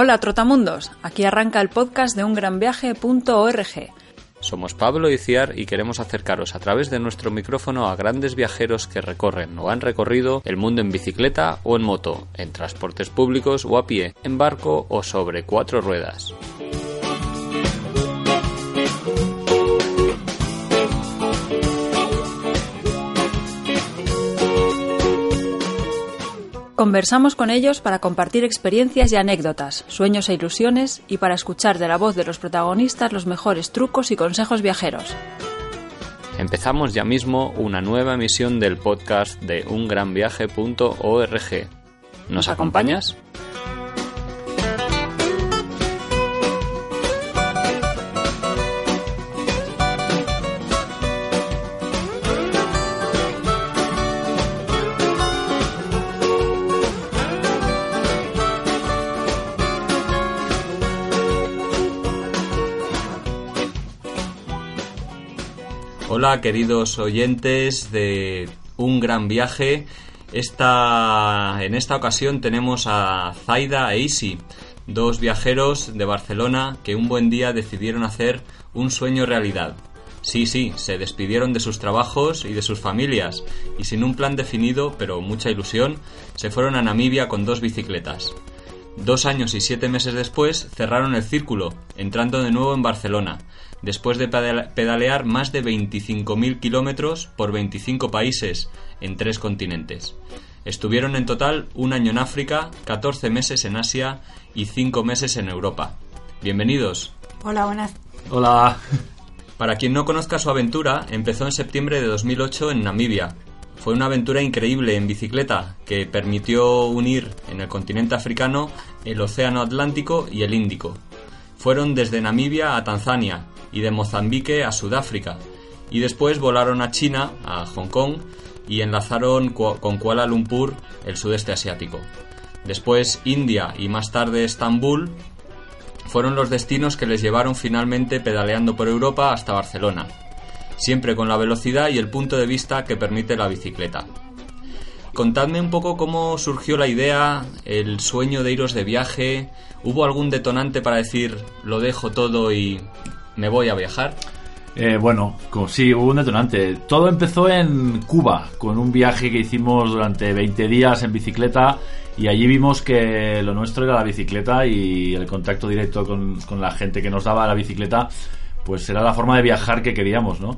Hola Trotamundos, aquí arranca el podcast de ungranviaje.org. Somos Pablo y Ciar y queremos acercaros a través de nuestro micrófono a grandes viajeros que recorren o han recorrido el mundo en bicicleta o en moto, en transportes públicos o a pie, en barco o sobre cuatro ruedas. Conversamos con ellos para compartir experiencias y anécdotas, sueños e ilusiones y para escuchar de la voz de los protagonistas los mejores trucos y consejos viajeros. Empezamos ya mismo una nueva emisión del podcast de ungranviaje.org. ¿Nos acompañas? Hola queridos oyentes de Un Gran Viaje. Esta, en esta ocasión tenemos a Zaida e Isi, dos viajeros de Barcelona que un buen día decidieron hacer un sueño realidad. Sí, sí, se despidieron de sus trabajos y de sus familias y sin un plan definido, pero mucha ilusión, se fueron a Namibia con dos bicicletas. Dos años y siete meses después cerraron el círculo, entrando de nuevo en Barcelona, después de pedalear más de 25.000 kilómetros por 25 países en tres continentes. Estuvieron en total un año en África, 14 meses en Asia y 5 meses en Europa. Bienvenidos. Hola, buenas. Hola. Para quien no conozca su aventura, empezó en septiembre de 2008 en Namibia, fue una aventura increíble en bicicleta que permitió unir en el continente africano el Océano Atlántico y el Índico. Fueron desde Namibia a Tanzania y de Mozambique a Sudáfrica y después volaron a China, a Hong Kong y enlazaron con Kuala Lumpur, el sudeste asiático. Después India y más tarde Estambul fueron los destinos que les llevaron finalmente pedaleando por Europa hasta Barcelona siempre con la velocidad y el punto de vista que permite la bicicleta. Contadme un poco cómo surgió la idea, el sueño de iros de viaje. ¿Hubo algún detonante para decir lo dejo todo y me voy a viajar? Eh, bueno, sí, hubo un detonante. Todo empezó en Cuba, con un viaje que hicimos durante 20 días en bicicleta y allí vimos que lo nuestro era la bicicleta y el contacto directo con, la gente que nos daba la bicicleta pues era la forma de viajar que queríamos, ¿no?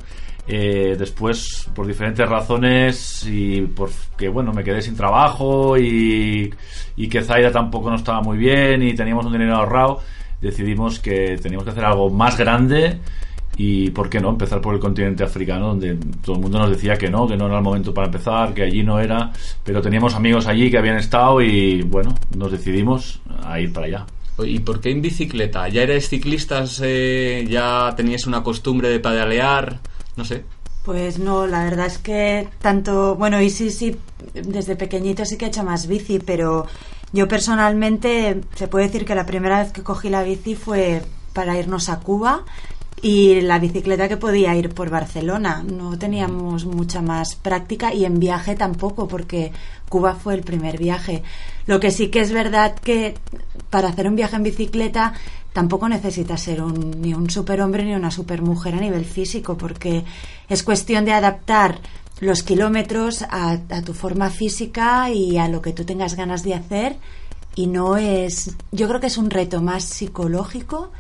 Eh, después, por diferentes razones y porque, bueno, me quedé sin trabajo y, y que Zaira tampoco no estaba muy bien y teníamos un dinero ahorrado, decidimos que teníamos que hacer algo más grande y, ¿por qué no?, empezar por el continente africano, donde todo el mundo nos decía que no, que no era el momento para empezar, que allí no era, pero teníamos amigos allí que habían estado y, bueno, nos decidimos a ir para allá. ¿Y por qué en bicicleta? ¿Ya erais ciclistas? Eh, ¿Ya teníais una costumbre de pedalear? No sé. Pues no, la verdad es que tanto, bueno, y sí, sí, desde pequeñito sí que he hecho más bici, pero yo personalmente se puede decir que la primera vez que cogí la bici fue para irnos a Cuba y la bicicleta que podía ir por Barcelona. No teníamos mucha más práctica y en viaje tampoco, porque Cuba fue el primer viaje. Lo que sí que es verdad que para hacer un viaje en bicicleta tampoco necesitas ser un, ni un superhombre ni una supermujer a nivel físico, porque es cuestión de adaptar los kilómetros a, a tu forma física y a lo que tú tengas ganas de hacer. Y no es. Yo creo que es un reto más psicológico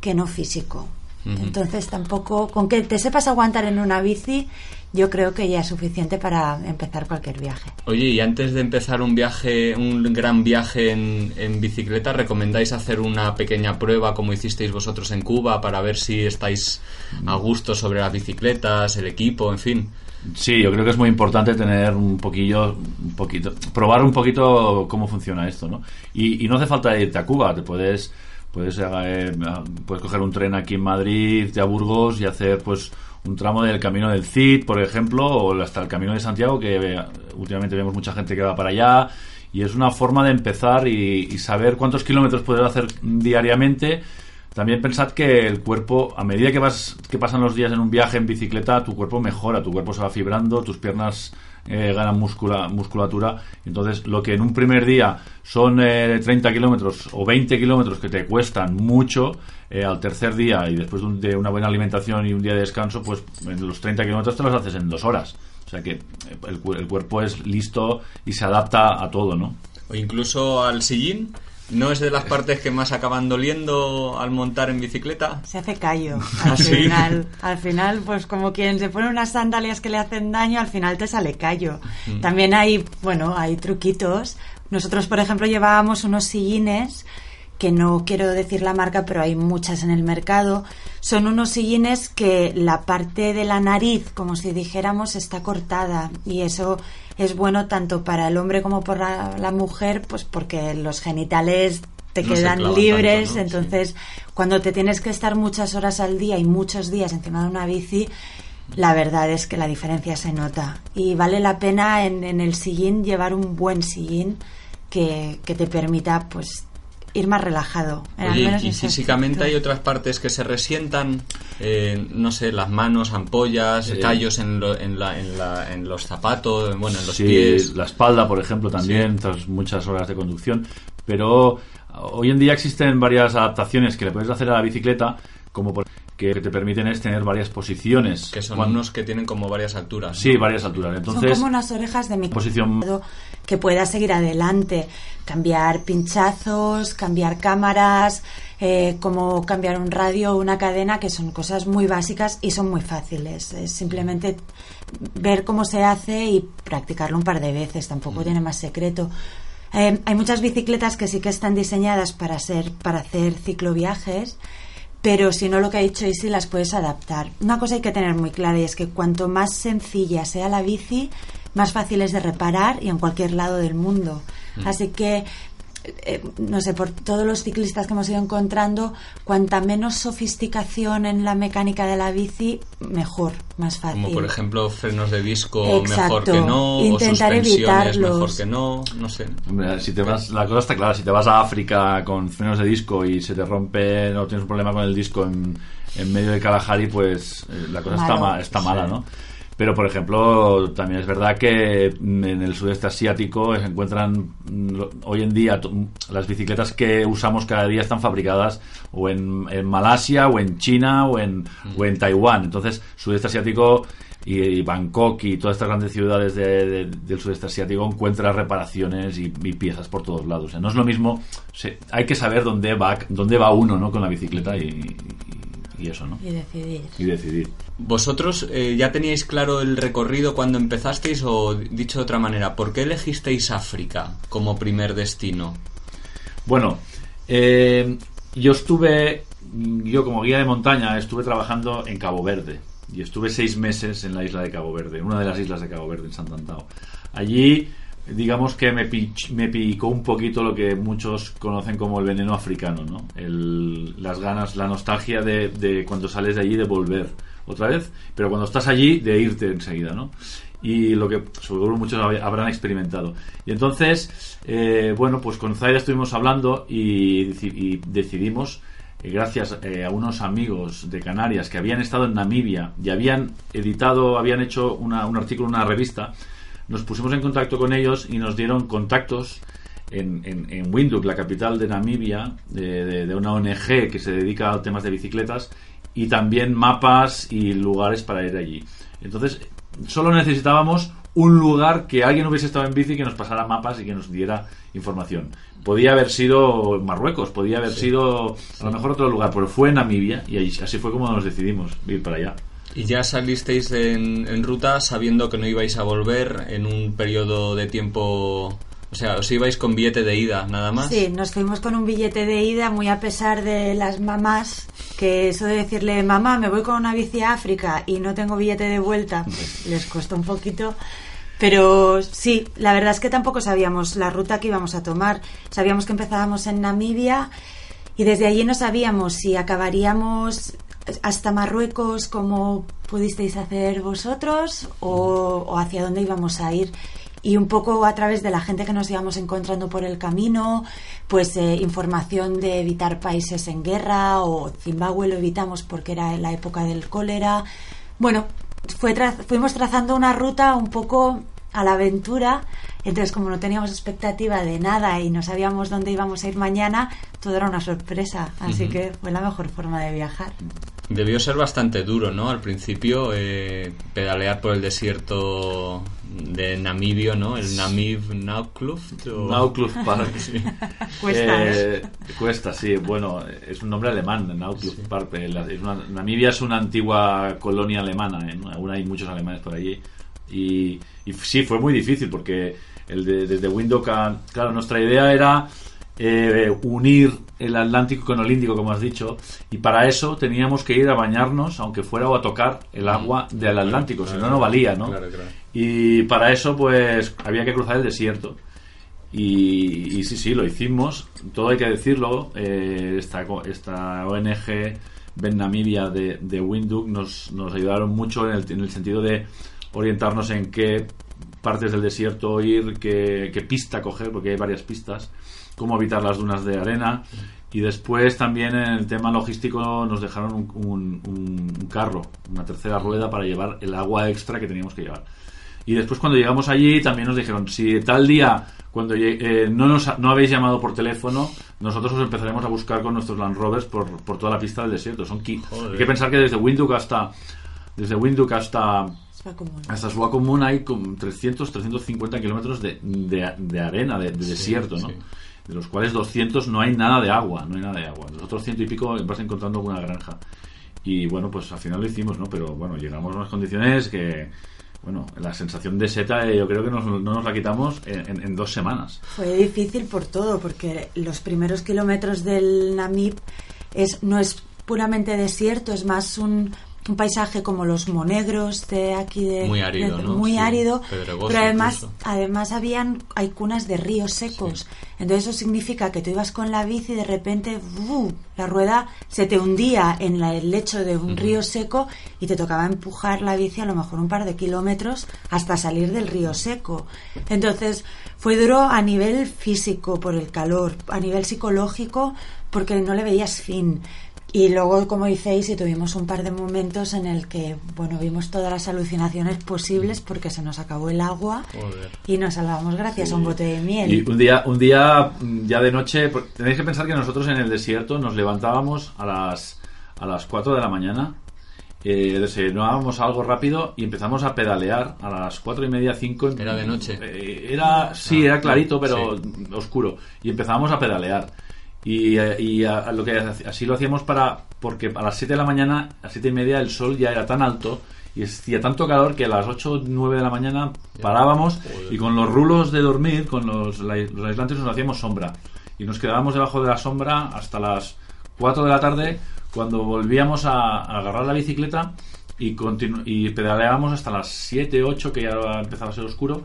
que no físico. Entonces tampoco, con que te sepas aguantar en una bici, yo creo que ya es suficiente para empezar cualquier viaje. Oye, y antes de empezar un viaje, un gran viaje en, en, bicicleta, ¿recomendáis hacer una pequeña prueba como hicisteis vosotros en Cuba para ver si estáis a gusto sobre las bicicletas, el equipo, en fin? Sí, yo creo que es muy importante tener un poquillo, un poquito, probar un poquito cómo funciona esto, ¿no? Y, y no hace falta irte a Cuba, te puedes Puedes, eh, coger un tren aquí en Madrid, irte a Burgos y hacer pues un tramo del camino del Cid, por ejemplo, o hasta el camino de Santiago, que eh, últimamente vemos mucha gente que va para allá. Y es una forma de empezar y, saber cuántos kilómetros puedes hacer diariamente. También pensad que el cuerpo, a medida que vas que pasan los días en un viaje en bicicleta, tu cuerpo mejora, tu cuerpo se va fibrando, tus piernas eh, ganan musculatura. Entonces, lo que en un primer día son 30 eh, kilómetros o 20 kilómetros que te cuestan mucho, eh, al tercer día y después de, una buena alimentación y un día de descanso, pues en los 30 kilómetros te los haces en dos horas. O sea que el, el cuerpo es listo y se adapta a todo, ¿no? O incluso al sillín. ¿No es de las partes que más acaban doliendo al montar en bicicleta? Se hace callo al final. Al final, pues como quien se pone unas sandalias que le hacen daño, al final te sale callo. Mm. También hay, bueno, hay truquitos. Nosotros, por ejemplo, llevábamos unos sillines que no quiero decir la marca, pero hay muchas en el mercado. Son unos sillines que la parte de la nariz, como si dijéramos, está cortada. Y eso es bueno tanto para el hombre como para la mujer, pues porque los genitales te quedan libres, entonces cuando te tienes que estar muchas horas al día y muchos días encima de una bici, la verdad es que la diferencia se nota. Y vale la pena en, en el sillín llevar un buen sillín que, que te permita pues ir más relajado. y físicamente hay otras partes que se resientan, eh, no sé, las manos, ampollas, callos en, en, la, en, la, en, los zapatos, bueno, en los pies. La espalda, por ejemplo, también, tras muchas horas de conducción. Pero hoy en día existen varias adaptaciones que le puedes hacer a la bicicleta, como por que te permiten es tener varias posiciones. Que son unos que tienen como varias alturas. Sí, varias alturas. Entonces, son como unas orejas de mi posición que pueda seguir adelante, cambiar pinchazos, cambiar cámaras, eh, como cambiar un radio o una cadena, que son cosas muy básicas y son muy fáciles. Es simplemente ver cómo se hace y practicarlo un par de veces. Tampoco mm. tiene más secreto. Eh, hay muchas bicicletas que sí que están diseñadas para ser para hacer cicloviajes pero si no lo que ha dicho Isi las puedes adaptar. Una cosa hay que tener muy clara y es que cuanto más sencilla sea la bici, más fácil es de reparar y en cualquier lado del mundo. Mm. Así que eh, no sé, por todos los ciclistas que hemos ido encontrando, cuanta menos sofisticación en la mecánica de la bici, mejor, más fácil. Como por ejemplo frenos de disco mejor que no, Intentar o suspensiones mejor que no, no sé. si te vas, la cosa está clara, si te vas a África con frenos de disco y se te rompe, no tienes un problema con el disco en, en medio de Kalahari, pues eh, la cosa está, está mala, ¿no? Pero, por ejemplo, también es verdad que en el sudeste asiático se encuentran mm, hoy en día las bicicletas que usamos cada día están fabricadas o en, Malasia o en China o en, o en Taiwán. Entonces, sudeste asiático y, Bangkok y todas estas grandes ciudades del sudeste asiático encuentran reparaciones y, piezas por todos lados. no es lo mismo, hay que saber dónde va, dónde va uno ¿no? con la bicicleta y eso, ¿no? Y decidir. Y decidir. ¿Vosotros eh, ya teníais claro el recorrido cuando empezasteis o, dicho de otra manera, ¿por qué elegisteis África como primer destino? Bueno, eh, yo estuve, yo como guía de montaña, estuve trabajando en Cabo Verde y estuve seis meses en la isla de Cabo Verde, una de las islas de Cabo Verde, en Santantao. Allí digamos que me, me picó un poquito lo que muchos conocen como el veneno africano, ¿no? las ganas, la nostalgia de, cuando sales de allí de volver otra vez, pero cuando estás allí de irte enseguida, ¿no? Y lo que seguro muchos habrán experimentado. Y entonces, eh, bueno, pues con Zaira estuvimos hablando y, decidimos eh, gracias eh, a unos amigos de Canarias que habían estado en Namibia y habían editado, habían hecho un artículo una revista nos pusimos en contacto con ellos y nos dieron contactos en, en, Windhoek, la capital de Namibia, de, una ONG que se dedica a temas de bicicletas, y también mapas y lugares para ir allí. Entonces, solo necesitábamos un lugar que alguien hubiese estado en bici que nos pasara mapas y que nos diera información. Podía haber sido Marruecos, podía haber sido a lo mejor otro lugar, pero fue Namibia y así fue como nos decidimos ir para allá. Y ya salisteis en, en ruta sabiendo que no ibais a volver en un periodo de tiempo... O sea, os ibais con billete de ida, nada más. Sí, nos fuimos con un billete de ida muy a pesar de las mamás, que eso de decirle, mamá, me voy con una bici a África y no tengo billete de vuelta, pues les cuesta un poquito. Pero sí, la verdad es que tampoco sabíamos la ruta que íbamos a tomar. Sabíamos que empezábamos en Namibia y desde allí no sabíamos si acabaríamos hasta Marruecos como pudisteis hacer vosotros o, o hacia dónde íbamos a ir. Y un poco a través de la gente que nos íbamos encontrando por el camino, pues eh, información de evitar países en guerra o Zimbabue lo evitamos porque era la época del cólera. Bueno, fue tra- fuimos trazando una ruta un poco a la aventura, entonces como no teníamos expectativa de nada y no sabíamos dónde íbamos a ir mañana, todo era una sorpresa, así que fue la mejor forma de viajar. Debió ser bastante duro, ¿no? Al principio, eh, pedalear por el desierto de Namibio, ¿no? El Namib Naukluft. o- Naukluft Park. Sí. Cuesta, Eh, cuesta, sí. Bueno, es un nombre alemán, Naukluft Park. Eh, la- es una- Namibia es una antigua colonia alemana. ¿eh? Aún hay muchos alemanes por allí. Y, y sí, fue muy difícil porque el de- desde Windhoek a... Claro, nuestra idea era eh, unir el Atlántico con el Índico, como has dicho. Y para eso teníamos que ir a bañarnos, aunque fuera o a tocar el agua del Atlántico. si no, no valía, ¿no? Claro, claro. Y para eso, pues, había que cruzar el desierto. Y, y sí, sí, lo hicimos. Todo hay que decirlo. eh, esta, esta ONG Ben Namibia de, de Windhoek nos, nos ayudaron mucho en el, en el sentido de orientarnos en qué partes del desierto ir, qué, qué pista coger, porque hay varias pistas, cómo evitar las dunas de arena. Y después también en el tema logístico nos dejaron un, un- carro, una tercera rueda para llevar el agua extra que teníamos que llevar. Y después cuando llegamos allí también nos dijeron, si tal día cuando lle- eh, no nos no habéis llamado por teléfono, nosotros os empezaremos a buscar con nuestros Land Rovers por, por toda la pista del desierto. Son Joder. Hay que pensar que desde Windhoek hasta desde Windhoek hasta Es va común. hasta Swakopmund hay como 300 350 kilómetros de, de, de arena, de, de desierto, ¿no? sí. De los cuales 200 no hay nada de agua, no hay nada de agua. Los otros ciento y pico vas encontrando alguna granja. Y bueno, pues al final lo hicimos, ¿no? Pero bueno, llegamos a unas condiciones que, bueno, la sensación de seta eh, yo creo que nos- no nos la quitamos en, en- en dos semanas. Fue difícil por todo, porque los primeros kilómetros del Namib es, no es puramente desierto, es más un, un paisaje como los monegros de aquí de Muy árido, de- ¿no? muy Sí, árido pero además incluso. además habían hay cunas de ríos secos. Entonces eso significa que tú ibas con la bici y de repente la rueda se te hundía en la- el lecho de un río seco y te tocaba empujar la bici a lo mejor un par de kilómetros hasta salir del río seco. Entonces fue duro a nivel físico por el calor a nivel psicológico porque no le veías fin y luego, como diceis, y tuvimos un par de momentos en el que, bueno, vimos todas las alucinaciones posibles porque se nos acabó el agua Joder. y nos salvamos gracias a un bote de miel. Y un día, un día mm, ya de noche, tenéis que pensar que nosotros en el desierto nos levantábamos a las, a las 4 de la mañana, eh, desayunábamos algo rápido y empezamos a pedalear a las 4 y media, 5. ¿Era de noche? era, sí, era clarito, pero sí. oscuro. Y empezábamos a pedalear. Y, y a- a lo que así lo hacíamos para porque a las 7 de la mañana, a las 7 y media, el sol ya era tan alto y hacía tanto calor que a las 8 9 de la mañana parábamos y con los rulos de dormir, con los, los aislantes, nos hacíamos sombra. Y nos quedábamos debajo de la sombra hasta las 4 de la tarde, cuando volvíamos a, a agarrar la bicicleta y, y pedaleábamos hasta las 7, 8, que ya empezaba a ser oscuro.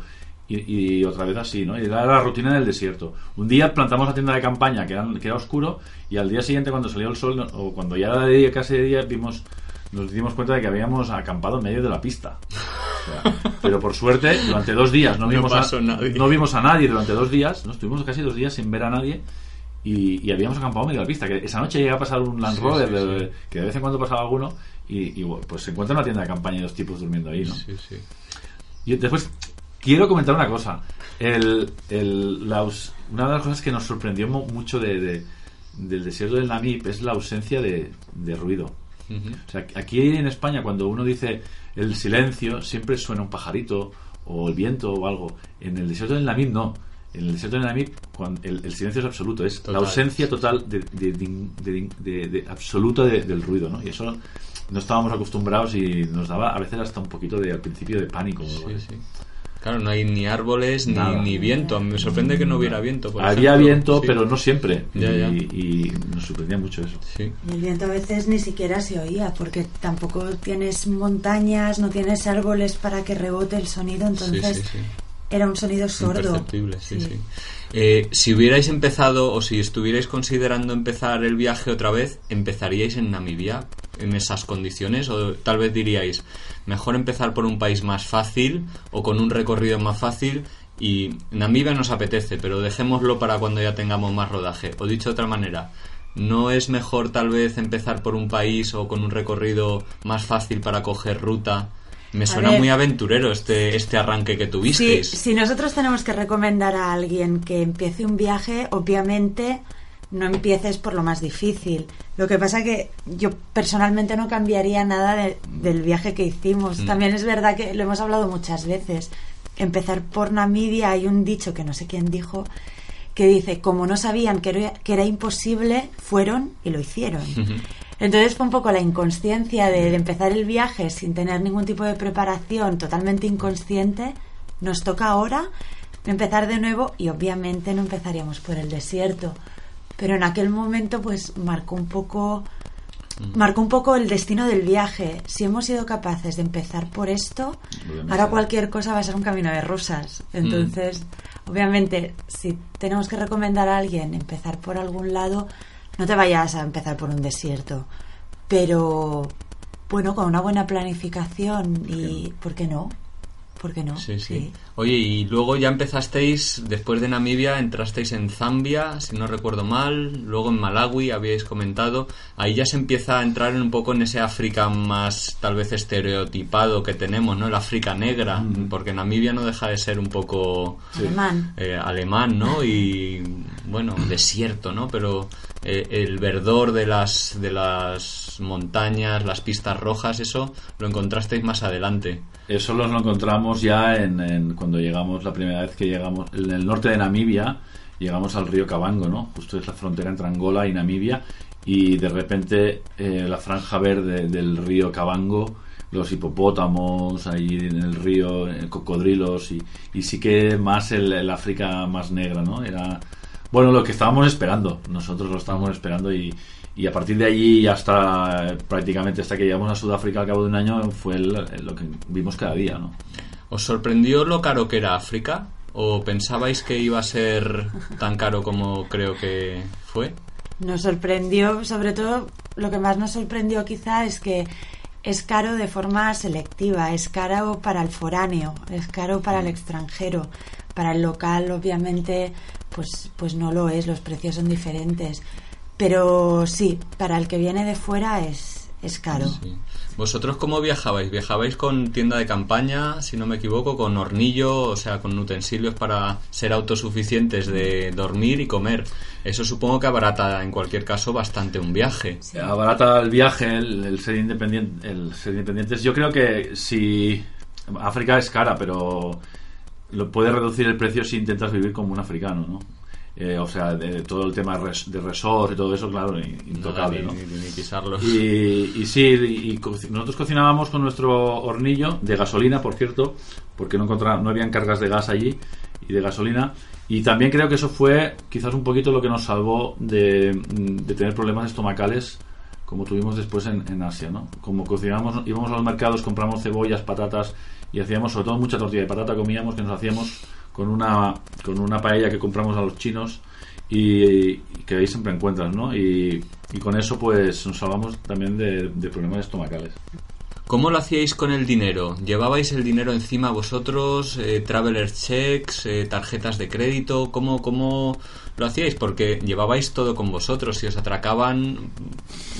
Y, y otra vez así, ¿no? Y era la rutina del desierto. Un día plantamos la tienda de campaña, que era, que era oscuro, y al día siguiente, cuando salió el sol, no- o cuando ya era de día, casi de día, vimos, nos dimos cuenta de que habíamos acampado en medio de la pista. O sea, pero por suerte, durante dos días no No vimos, pasó a, nadie. no vimos a nadie durante dos días, ¿no? estuvimos casi dos días sin ver a nadie y, y habíamos acampado en medio de la pista. Que esa noche llega a pasar un Land Rover, sí, de- sí. que de vez en cuando pasaba alguno, y, pues se encuentra una tienda de campaña y dos tipos durmiendo ahí, ¿no? Sí, sí. Y después quiero comentar una cosa. El, el- la una de las cosas que nos sorprendió mu- mucho de, de- del desierto del Namib es la ausencia de, de ruido. O sea, aquí en España cuando uno dice el silencio siempre suena un pajarito o el viento o algo. En el desierto del Namib no. En el desierto del Namib el, el silencio es absoluto, es Total. la ausencia total de, absoluta de- del ruido, ¿no? Y eso no estábamos acostumbrados y nos daba a veces hasta un poquito de al principio de pánico. Sí, sí. Claro, no hay ni árboles ni, ni viento. Me sorprende que no hubiera viento. por Había ejemplo. viento, Sí. pero no siempre. Ya, y, ya. y nos sorprendía mucho eso. Sí. Y el viento a veces ni siquiera se oía, porque tampoco tienes montañas, no tienes árboles para que rebote el sonido, entonces sí, sí. Era un sonido sordo. Imperceptible, sí, sí. Eh, si hubierais empezado o si estuvierais considerando empezar el viaje otra vez, ¿empezaríais en Namibia en esas condiciones? O tal vez diríais, mejor empezar por un país más fácil o con un recorrido más fácil y Namibia nos apetece, pero dejémoslo para cuando ya tengamos más rodaje. O dicho de otra manera, ¿no es mejor tal vez empezar por un país o con un recorrido más fácil para coger ruta? Me suena muy aventurero este, este arranque que tuvisteis. si nosotros tenemos que recomendar a alguien que empiece un viaje, obviamente no empieces por lo más difícil. Lo que pasa que yo personalmente no cambiaría nada de- del viaje que hicimos. Mm. También es verdad que lo hemos hablado muchas veces. Empezar por Namibia hay un dicho que no sé quién dijo que dice, como no sabían que era, que era imposible, fueron y lo hicieron. Entonces fue un poco la inconsciencia de, de empezar el viaje sin tener ningún tipo de preparación, totalmente inconsciente. Nos toca ahora empezar de nuevo y obviamente no empezaríamos por el desierto. Pero en aquel momento pues marcó un poco marcó un poco el destino del viaje. Si hemos sido capaces de empezar por esto, ahora cualquier cosa va a ser un camino de rosas. Entonces, obviamente, si tenemos que recomendar a alguien empezar por algún lado, no te vayas a empezar por un desierto. Pero, bueno, con una buena planificación y, ¿por qué no? ¿Por qué no? Sí, sí. Oye, y luego ya empezasteis, después de Namibia, entrasteis en Zambia, si no recuerdo mal, luego en Malawi, habíais comentado. Ahí ya se empieza a entrar un poco en ese África más, tal vez, estereotipado que tenemos, ¿no? El África negra, porque Namibia no deja de ser un poco Alemán. eh, alemán, ¿no? Y, bueno, desierto, ¿no? Pero eh, el verdor de las, de las montañas, las pistas rojas, eso lo encontrasteis más adelante. Eso lo encontramos ya en, en cuando llegamos, la primera vez que llegamos, en el norte de Namibia, llegamos al río Cabango, ¿no? Justo es la frontera entre Angola y Namibia, y de repente eh, la franja verde del río Cabango, los hipopótamos ahí en el río, eh, cocodrilos, y, sí que más el, África más negra, ¿no? Era, bueno, lo que estábamos esperando, nosotros lo estábamos esperando y, a partir de allí hasta prácticamente hasta que llegamos a Sudáfrica al cabo de un año fue el- lo que vimos cada día, ¿no? ¿Os sorprendió lo caro que era África? ¿O pensabais que iba a ser tan caro como creo que fue? Nos sorprendió, sobre todo, lo que más nos sorprendió quizá es que es caro de forma selectiva, es caro para el foráneo, es caro para el extranjero. Para el local, obviamente, pues, pues no lo es, los precios son diferentes. Pero sí, para el que viene de fuera es, es caro. Sí. ¿Vosotros cómo viajabais? ¿Viajabais con tienda de campaña, si no me equivoco, con hornillo, o sea, con utensilios para ser autosuficientes de dormir y comer? Eso supongo que abarata en cualquier caso bastante un viaje. Abarata el viaje, el, ser independiente, el ser. Yo creo que si África es cara, pero lo puedes reducir el precio si intentas vivir como un africano, ¿no? Eh, o sea, de, todo el tema res- de resort y todo eso, claro, intocable, Nada, ¿no? ni, ni- ni pisarlos. Y, y sí, y, y co- nosotros cocinábamos con nuestro hornillo de gasolina, por cierto, porque no no habían cargas de gas allí y de gasolina. Y también creo que eso fue quizás un poquito lo que nos salvó de, de tener problemas estomacales como tuvimos después en, Asia, ¿no? Como cocinábamos, íbamos a los mercados, compramos cebollas, patatas y hacíamos sobre todo mucha tortilla de patata comíamos que nos hacíamos con una con una paella que compramos a los chinos y, que ahí siempre encuentras, ¿no? Y, con eso pues nos salvamos también de, de problemas estomacales. ¿Cómo lo hacíais con el dinero? ¿Llevabais el dinero encima vosotros? Eh, ¿Traveler checks? eh, ¿Tarjetas de crédito? ¿Cómo, ¿Cómo lo hacíais? Porque llevabais todo con vosotros. Si os atracaban,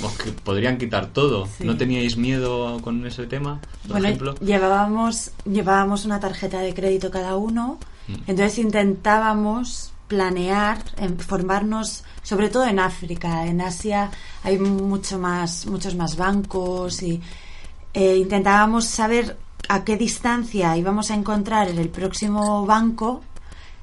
os que- podrían quitar todo. Sí. ¿No teníais miedo con ese tema, por Bueno, ejemplo? llevábamos, llevábamos una tarjeta de crédito cada uno, Mm. entonces intentábamos planear, formarnos, sobre todo en África, en Asia hay mucho más, muchos más bancos y eh, intentábamos saber a qué distancia íbamos a encontrar en el próximo banco,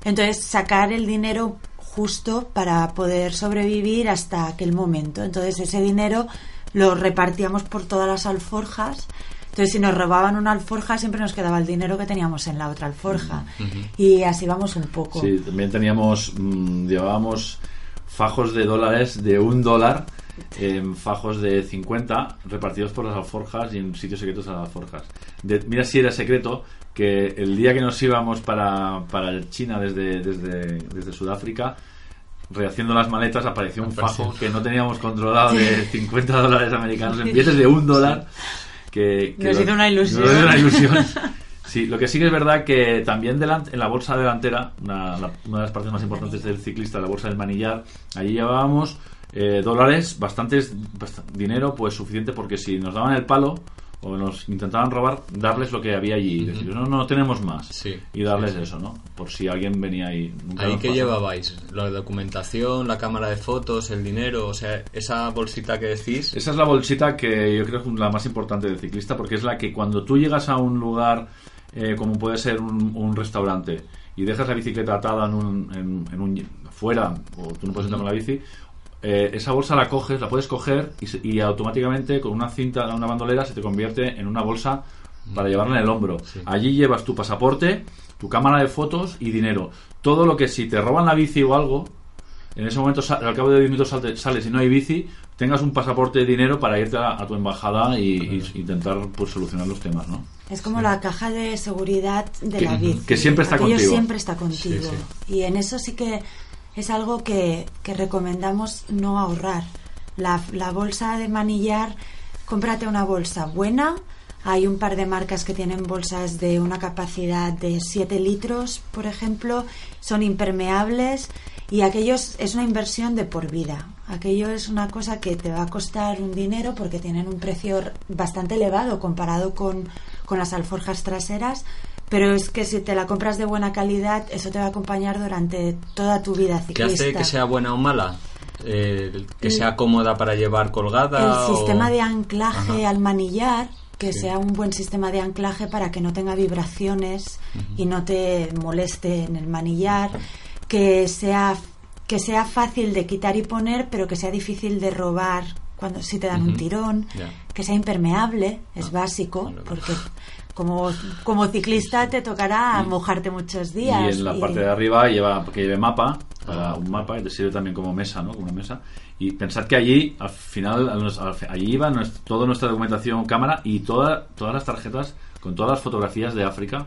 entonces sacar el dinero justo para poder sobrevivir hasta aquel momento. Entonces ese dinero lo repartíamos por todas las alforjas. Entonces si nos robaban una alforja siempre nos quedaba el dinero que teníamos en la otra alforja. Y así vamos un poco. Sí, también teníamos, mm, llevábamos fajos de dólares de un dólar en fajos de 50 repartidos por las alforjas y en sitios secretos de las alforjas. De- mira si era secreto que el día que nos íbamos para, para China desde, desde, desde Sudáfrica, rehaciendo las maletas, apareció un fajo que no teníamos controlado de 50 dólares americanos en billetes de un dólar. Que, que Nos lo- hizo una ilusión. nos hizo una ilusión. Sí, lo que sí que es verdad que también delant- en la bolsa delantera, una, la- una de las partes más importantes del ciclista, la bolsa del manillar, allí llevábamos eh, dólares, bastantes, bast- dinero, pues suficiente porque si nos daban el palo o nos intentaban robar, darles lo que había allí. Decir, no, no tenemos más. Sí, y darles sí, sí. eso, ¿no? Por si alguien venía ahí. Nunca ¿Ahí pasó. llevabais? ¿La documentación, la cámara de fotos, el dinero? O sea, esa bolsita que decís. Esa es la bolsita que yo creo que es la más importante del ciclista porque es la que cuando tú llegas a un lugar eh, como puede ser un, un restaurante y dejas la bicicleta atada en un, en, en un fuera o tú no puedes entrar con la bici eh, esa bolsa la coges, la puedes coger y, y automáticamente con una cinta, una bandolera se te convierte en una bolsa para llevarla en el hombro. Allí llevas tu pasaporte, tu cámara de fotos y dinero. Todo lo que si te roban la bici o algo, en ese momento, sa- al cabo de 10 minutos sales y no hay bici, tengas un pasaporte de dinero para irte a, a tu embajada y, y intentar pues solucionar los temas, ¿no? Es como la caja de seguridad de Que- la bici. que siempre está Aquello contigo. siempre está contigo. Sí, Y en eso sí que es algo que, que recomendamos no ahorrar. La, la bolsa de manillar, cómprate una bolsa buena. Hay un par de marcas que tienen bolsas de una capacidad de 7 litros, por ejemplo. Son impermeables y aquellos es una inversión de por vida. Aquello es una cosa que te va a costar un dinero porque tienen un precio bastante elevado comparado con, con las alforjas traseras, pero es que si te la compras de buena calidad, eso te va a acompañar durante toda tu vida ¿Qué ciclista. hace que sea buena o mala? Eh, que sea cómoda para llevar colgada. el o- sistema de anclaje Ajá. al manillar que Sí. sea un buen sistema de anclaje para que no tenga vibraciones y no te moleste en el manillar que sea que sea fácil de quitar y poner pero que sea difícil de robar cuando si te dan un tirón que sea impermeable es básico vale, vale. porque como, como ciclista te tocará mojarte muchos días Y en la y- parte de arriba lleva que lleve mapa, para un mapa, y te sirve también como mesa, ¿no? Como una mesa. Y pensad que allí, al final, al- al- allí iba toda nuestra documentación, cámara y toda, todas las tarjetas con todas las fotografías de África.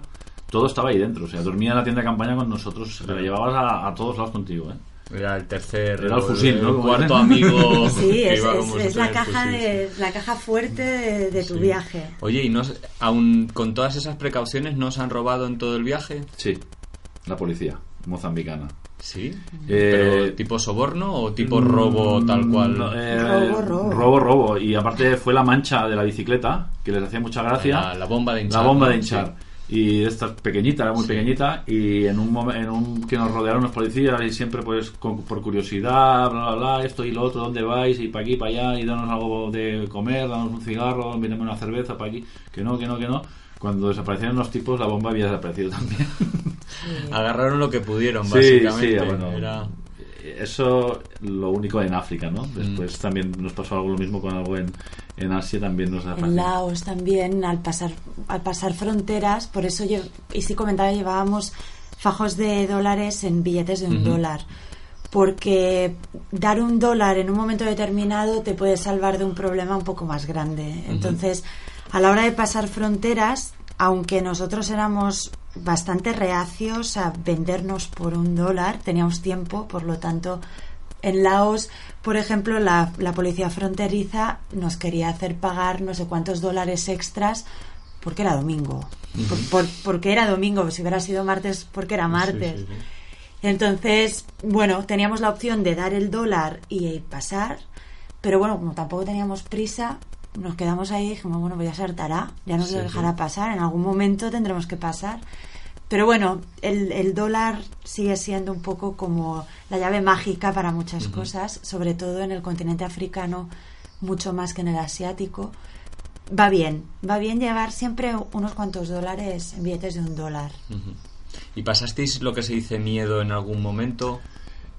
Todo estaba ahí dentro. O sea, dormía en la tienda de campaña con nosotros. Te la llevabas a, a todos lados contigo, ¿eh? Era el tercer. Era el fusil, ¿no? el cuarto amigo. Sí, que es, iba es- es la caja fusil, de sí. la caja fuerte de, de tu Sí. viaje. Oye, y no, aún con todas esas precauciones, ¿no os han robado en todo el viaje? Sí, la policía mozambicana. Sí. Eh, ¿Pero tipo soborno o tipo robo tal cual? No, eh, Robo, robo. robo, robo. Y aparte fue la mancha de la bicicleta, que les hacía mucha gracia. La, la bomba de hinchar. La bomba de hinchar. Y esta es pequeñita, era muy Sí. pequeñita. Y en un momento en un, que nos rodearon los policías y siempre, pues, con- por curiosidad, bla, bla, bla, esto y lo otro, ¿dónde vais? Y para aquí, para allá, y danos algo de comer, danos un cigarro, mírame una cerveza para aquí. Que no, que no, que no. Cuando desaparecieron los tipos, la bomba había desaparecido también. Agarraron lo que pudieron, Sí, básicamente. sí, bueno. Era- Eso lo único en África, ¿no? Después también nos pasó algo lo mismo con algo en, en Asia, también nos da En Laos también, al pasar, al pasar fronteras, por eso yo, y sí comentaba, llevábamos fajos de dólares en billetes de un dólar. Porque dar un dólar en un momento determinado te puede salvar de un problema un poco más grande. Entonces, a la hora de pasar fronteras, aunque nosotros éramos bastante reacios a vendernos por un dólar, teníamos tiempo, por lo tanto, en Laos, por ejemplo, la, la policía fronteriza nos quería hacer pagar no sé cuántos dólares extras porque era domingo. Por- por- porque era domingo, si hubiera sido martes, porque era martes. sí, sí. Entonces, bueno, teníamos la opción de dar el dólar y pasar, pero bueno, como tampoco teníamos prisa, nos quedamos ahí y dijimos, bueno, pues ya se hartará, ya nos Sí, lo sí. dejará pasar, en algún momento tendremos que pasar. Pero bueno, el, el dólar sigue siendo un poco como la llave mágica para muchas cosas, sobre todo en el continente africano, mucho más que en el asiático. va bien, va bien llevar siempre unos cuantos dólares en billetes de un dólar. ¿Y pasasteis lo que se dice miedo en algún momento?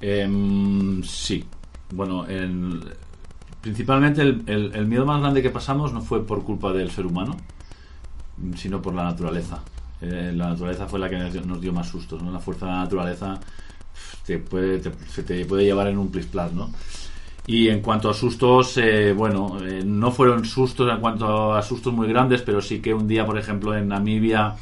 Em, sí. Bueno, en- principalmente el, miedo más grande que pasamos no fue por culpa del ser humano, sino por la naturaleza. Eh, la naturaleza fue la que nos dio, más sustos, ¿no? La fuerza de la naturaleza te puede, te- se te puede llevar en un plis-plas, ¿no? Y en cuanto a sustos, eh, bueno, eh, no fueron sustos en cuanto a sustos muy grandes, pero sí que un día, por ejemplo, en Namibia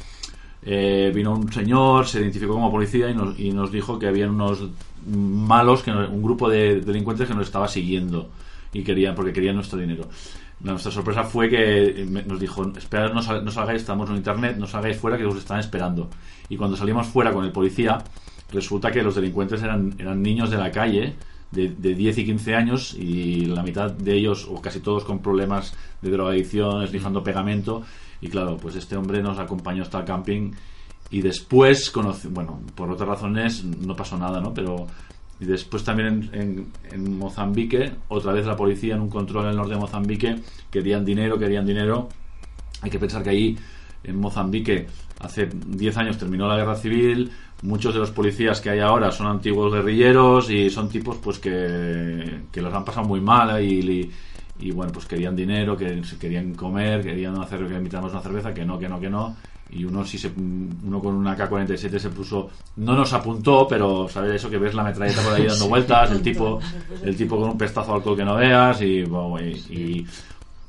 eh, vino un señor, se identificó como policía y nos, y nos dijo que habían unos malos, que un grupo de delincuentes que nos estaba siguiendo y querían porque querían nuestro dinero. Nuestra sorpresa fue que nos dijo, esperad, no, sal- no salgáis, estamos en internet, no salgáis fuera que os están esperando. Y cuando salimos fuera con el policía, resulta que los delincuentes eran, eran niños de la calle, de, de 10 y 15 años, y la mitad de ellos, o casi todos con problemas de drogadicción, esnifando pegamento. Y claro, pues este hombre nos acompañó hasta el camping y después, bueno, por otras razones no pasó nada, ¿no? Pero y después también en, en- Mozambique, otra vez la policía en un control en el norte de Mozambique, querían dinero, querían dinero. Hay que pensar que ahí, en Mozambique, hace 10 años terminó la guerra civil, muchos de los policías que hay ahora son antiguos guerrilleros y son tipos pues que, que los han pasado muy mal y, y, bueno, pues querían dinero, que querían comer, querían hacer que invitarnos una cerveza, que no, que no, que no. Y uno si se, uno con una K-47 se puso, no nos apuntó, pero sabes eso que ves la metralleta por ahí dando vueltas, el tipo, el tipo con un pestazo de alcohol que no veas y, bueno, y- y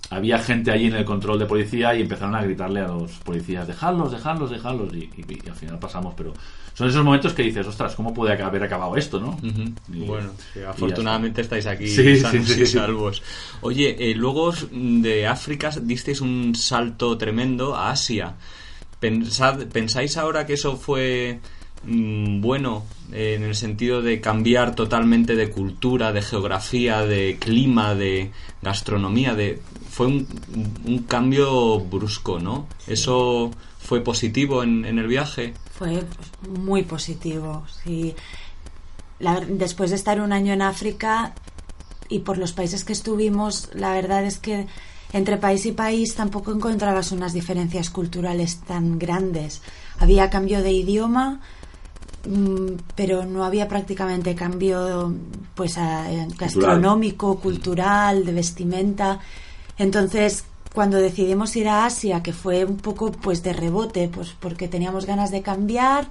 había gente allí en el control de policía y empezaron a gritarle a los policías, dejadlos, dejadlos, dejadlos. Y, y- y al final pasamos, pero son esos momentos que dices, ostras, ¿cómo puede haber acabado esto, no? Y- bueno, sí, afortunadamente estáis aquí Sí, sanos sí, sí, y sí. salvos. Oye, eh, luego de África disteis un salto tremendo a Asia. Pensad, ¿Pensáis ahora que eso fue mm, bueno eh, en el sentido de cambiar totalmente de cultura, de geografía, de clima, de gastronomía? De fue un, un cambio brusco, ¿no? Eso fue positivo en, en el viaje. Fue muy positivo, sí. La ver- después de estar un año en África y por los países que estuvimos, la verdad es que entre país y país tampoco encontrabas unas diferencias culturales tan grandes. Había cambio de idioma, mm, pero no había prácticamente cambio pues a- eh, gastronómico, cultural, de vestimenta. Entonces, cuando decidimos ir a Asia, que fue un poco pues de rebote, pues porque teníamos ganas de cambiar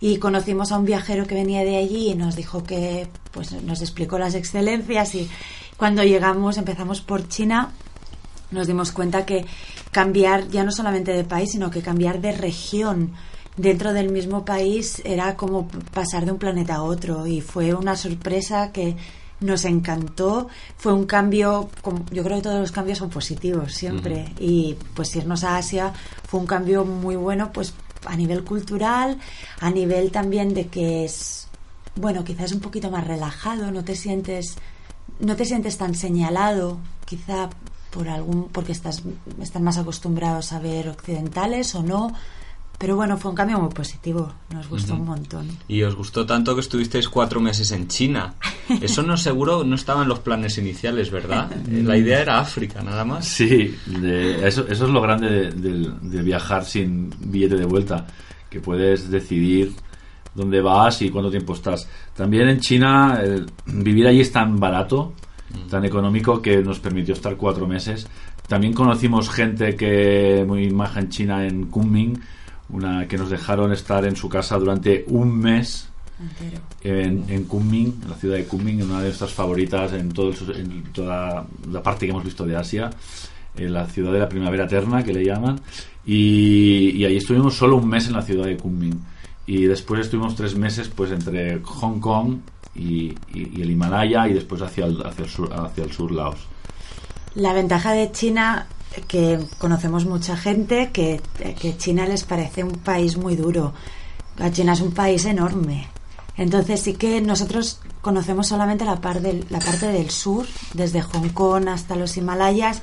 y conocimos a un viajero que venía de allí y nos dijo que pues nos explicó las excelencias y cuando llegamos empezamos por China nos dimos cuenta que cambiar ya no solamente de país, sino que cambiar de región dentro del mismo país era como pasar de un planeta a otro. Y fue una sorpresa que nos encantó. Fue un cambio, como- yo creo que todos los cambios son positivos siempre. Y pues irnos a Asia fue un cambio muy bueno pues a nivel cultural, a nivel también de que es bueno, quizás un poquito más relajado, no te sientes no te sientes tan señalado, quizá por algún porque estás están más acostumbrados a ver occidentales o no, pero bueno, fue un cambio muy positivo, nos gustó un montón. Y os gustó tanto que estuvisteis cuatro meses en China. Eso no seguro no estaba en los planes iniciales, ¿verdad? Eh, La idea era África, nada más. Sí, de- eso, eso es lo grande de, viajar sin billete de vuelta, que puedes decidir dónde vas y cuánto tiempo estás. También en China, el- vivir allí es tan barato, tan económico, que nos permitió estar cuatro meses. También conocimos gente que muy maja en China, en Kunming, una que nos dejaron estar en su casa durante un mes en, en Kunming, en la ciudad de Kunming, una de nuestras favoritas en, todo el en toda la parte que hemos visto de Asia, en la ciudad de la primavera eterna, que le llaman, y, y ahí estuvimos solo un mes en la ciudad de Kunming. Y después estuvimos tres meses pues entre Hong Kong y, y- y el Himalaya y después hacia el, hacia el sur, hacia el sur Laos. La ventaja de China, que conocemos mucha gente, que, que China les parece un país muy duro. La China es un país enorme. Entonces sí que nosotros conocemos solamente la, par del- la parte del sur, desde Hong Kong hasta los Himalayas,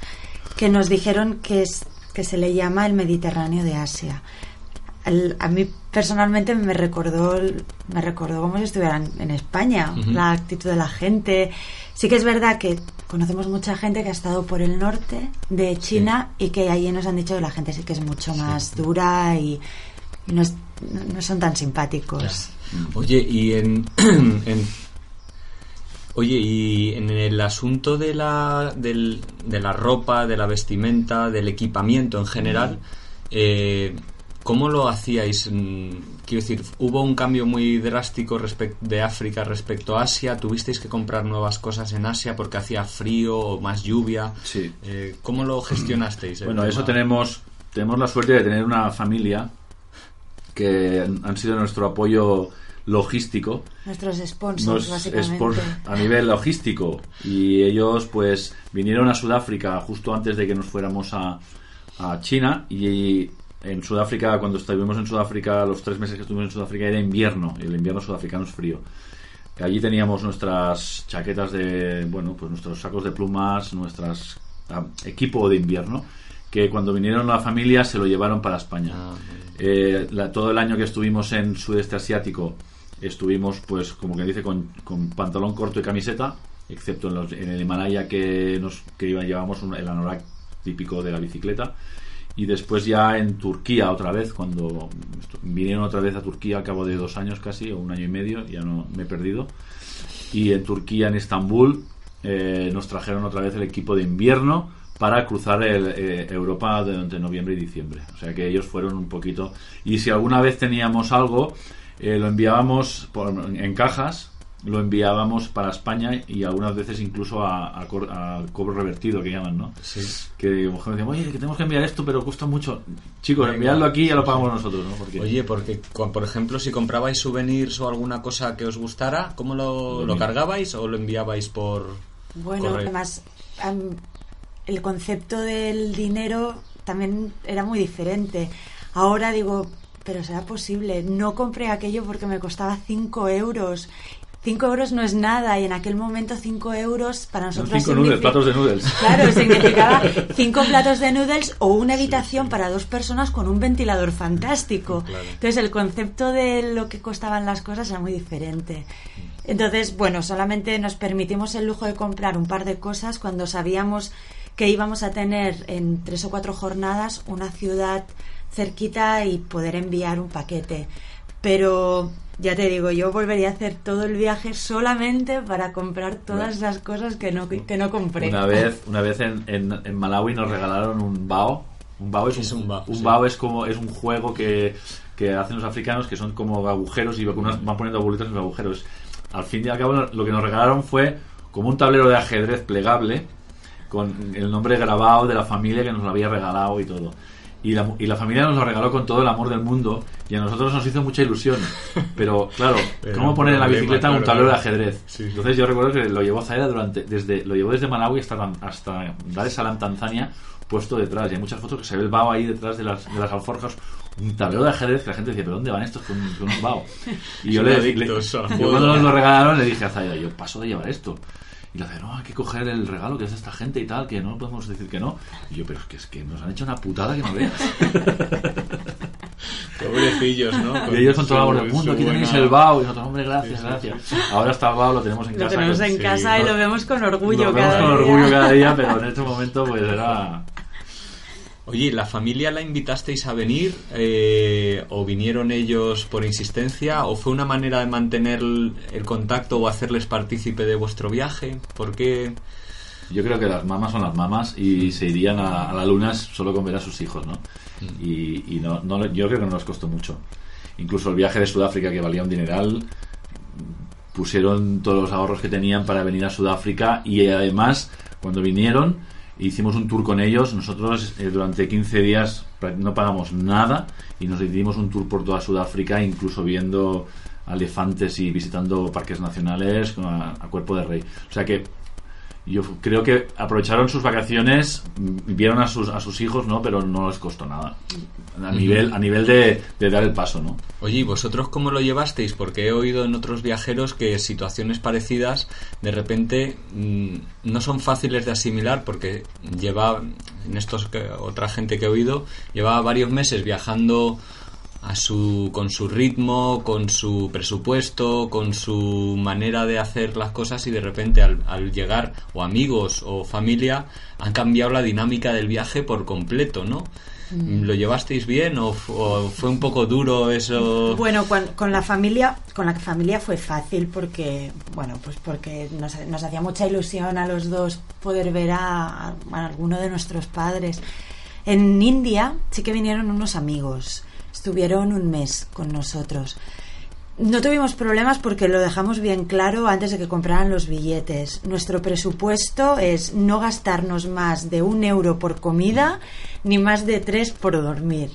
que nos dijeron que, es, que se le llama el Mediterráneo de Asia. El- a mí personalmente me recordó me recordó como si estuvieran en España, la actitud de la gente. Sí que es verdad que conocemos mucha gente que ha estado por el norte de China y que allí nos han dicho que la gente sí que es mucho más dura y, no, no, son tan simpáticos. Oye, y en, Oye, y en el asunto de la, de la ropa, de la vestimenta, del equipamiento en general, eh, ¿Cómo lo hacíais? Mm, quiero decir, ¿hubo un cambio muy drástico de África respecto a Asia? ¿Tuvisteis que comprar nuevas cosas en Asia porque hacía frío o más lluvia? Sí. Eh, ¿Cómo lo gestionasteis? Bueno, eso tenemos, tenemos la suerte de tener una familia que han sido nuestro apoyo logístico. Nuestros sponsors, básicamente. a nivel logístico. Y ellos, pues, vinieron a Sudáfrica justo antes de que nos fuéramos a, a China y en Sudáfrica, cuando estuvimos en Sudáfrica, los tres meses que estuvimos en Sudáfrica era invierno, y el invierno sudafricano es frío. Allí teníamos nuestras chaquetas de, bueno, pues nuestros sacos de plumas, nuestras ah, equipo de invierno, que cuando vinieron la familia se lo llevaron para España. Ah, eh, todo el año que estuvimos en sudeste asiático estuvimos, pues, como que dice, con, pantalón corto y camiseta, excepto en, los, en el Himalaya que nos que llevamos el anorak típico de la bicicleta y después ya en Turquía otra vez, cuando vinieron otra vez a Turquía al cabo de dos años casi, o un año y medio, ya no me he perdido, y en Turquía, en Estambul, eh, nos trajeron otra vez el equipo de invierno para cruzar el, eh, Europa durante noviembre y diciembre. O sea que ellos fueron un poquito... Y si alguna vez teníamos algo, eh, lo enviábamos en cajas lo enviábamos para España y algunas veces incluso a, cobro revertido que llaman, ¿no? Sí. Que decían, oye, que tenemos que enviar esto, pero cuesta mucho. Chicos, enviadlo aquí y ya lo pagamos nosotros, ¿no? Porque... Oye, porque, por ejemplo, si comprabais souvenirs o alguna cosa que os gustara, ¿cómo lo, lo, cargabais o lo enviabais por Bueno, además, el concepto del dinero también era muy diferente. Ahora digo, pero será posible. No compré aquello porque me costaba 5 euros 5 euros no es nada y en aquel momento 5 euros para nosotros... 5 platos de noodles. Claro, significaba 5 platos de noodles o una habitación para dos personas con un ventilador fantástico. Entonces el concepto de lo que costaban las cosas era muy diferente. Entonces, bueno, solamente nos permitimos el lujo de comprar un par de cosas cuando sabíamos que íbamos a tener en tres o cuatro jornadas una ciudad cerquita y poder enviar un paquete. Pero ya te digo, yo volvería a hacer todo el viaje solamente para comprar todas las cosas que no, que no compré. Una vez, una vez en, en, Malawi nos regalaron un bao. Un bao es, un, un, bao, es como es un juego que, que, hacen los africanos que son como agujeros y van poniendo agujeros en los agujeros. Al fin y al cabo lo que nos regalaron fue como un tablero de ajedrez plegable con el nombre grabado de la familia que nos lo había regalado y todo y la, y la familia nos lo regaló con todo el amor del mundo y a nosotros nos hizo mucha ilusión. Pero claro, ¿cómo poner en la bicicleta un tablero de ajedrez? Entonces yo recuerdo que lo llevó Zaira durante, desde, lo llevó desde Malawi hasta, hasta Dar es Salaam, Tanzania, puesto detrás. Y hay muchas fotos que se ve el bao ahí detrás de las, de las alforjas un tablero de ajedrez que la gente decía, ¿pero dónde van estos con, un bao? Y yo, le, le, yo cuando nos lo regalaron le dije a Zaira, yo paso de llevar esto. Y le dice, no, hay que coger el regalo que es de esta gente y tal, que no podemos decir que no. Y yo, pero es que, es que nos han hecho una putada que no veas. Pobrecillos, ¿no? y ellos con todo el amor del mundo, aquí tenéis el BAO. Y nosotros, hombre, gracias, gracias. Ahora está el BAO, lo tenemos en casa. Lo tenemos en casa y lo vemos con orgullo lo cada vemos con orgullo cada día, pero en este momento pues era Oye, ¿la familia la invitasteis a venir eh, o vinieron ellos por insistencia o fue una manera de mantener el contacto o hacerles partícipe de vuestro viaje? ¿Por qué? Yo creo que las mamás son las mamás y se irían a, la luna solo con ver a sus hijos, ¿no? Mm. Y, no, no, yo creo que no les costó mucho. Incluso el viaje de Sudáfrica, que valía un dineral, pusieron todos los ahorros que tenían para venir a Sudáfrica y además, cuando vinieron, hicimos un tour con ellos. Nosotros eh, durante 15 días no pagamos nada y nos dimos un tour por toda Sudáfrica, incluso viendo elefantes y visitando parques nacionales a cuerpo de rey. O sea que yo creo que aprovecharon sus vacaciones, vieron a sus, a sus hijos, ¿no? Pero no les costó nada. A nivel, a nivel de, dar el paso, ¿no? Oye, ¿y vosotros cómo lo llevasteis? Porque he oído en otros viajeros que situaciones parecidas de repente mm, no son fáciles de asimilar porque lleva, en estos que, otra gente que he oído, llevaba varios meses viajando a su, con su ritmo, con su presupuesto, con su manera de hacer las cosas y de repente al, al llegar o amigos o familia han cambiado la dinámica del viaje por completo, ¿no? ¿Lo llevasteis bien o, fue un poco duro eso? Bueno, con, con la familia, con la familia fue fácil porque, bueno, pues porque nos, nos hacía mucha ilusión a los dos poder ver a, a alguno de nuestros padres. En India sí que vinieron unos amigos, estuvieron un mes con nosotros. No tuvimos problemas porque lo dejamos bien claro antes de que compraran los billetes. Nuestro presupuesto es no gastarnos más de un euro por comida ni más de tres por dormir.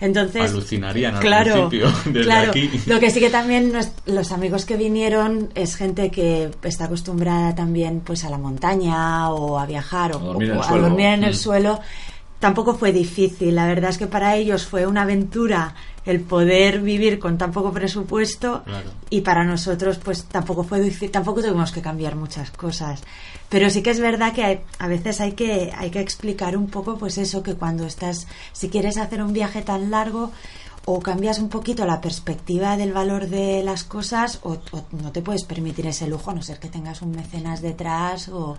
Entonces, Alucinarían al claro, principio, desde claro. aquí. Lo que sí que también nos- los amigos que vinieron es gente que está acostumbrada también pues a la montaña o a viajar o, A dormir en el o a suelo. dormir en el Mm. suelo. Tampoco fue difícil. La verdad es que para ellos fue una aventura el poder vivir con tan poco presupuesto Claro. y para nosotros pues tampoco fue difícil, tampoco tuvimos que cambiar muchas cosas. Pero sí que es verdad que hay- a veces hay que hay que explicar un poco pues eso que cuando estás si quieres hacer un viaje tan largo o cambias un poquito la perspectiva del valor de las cosas o, o no te puedes permitir ese lujo a no ser que tengas un mecenas detrás o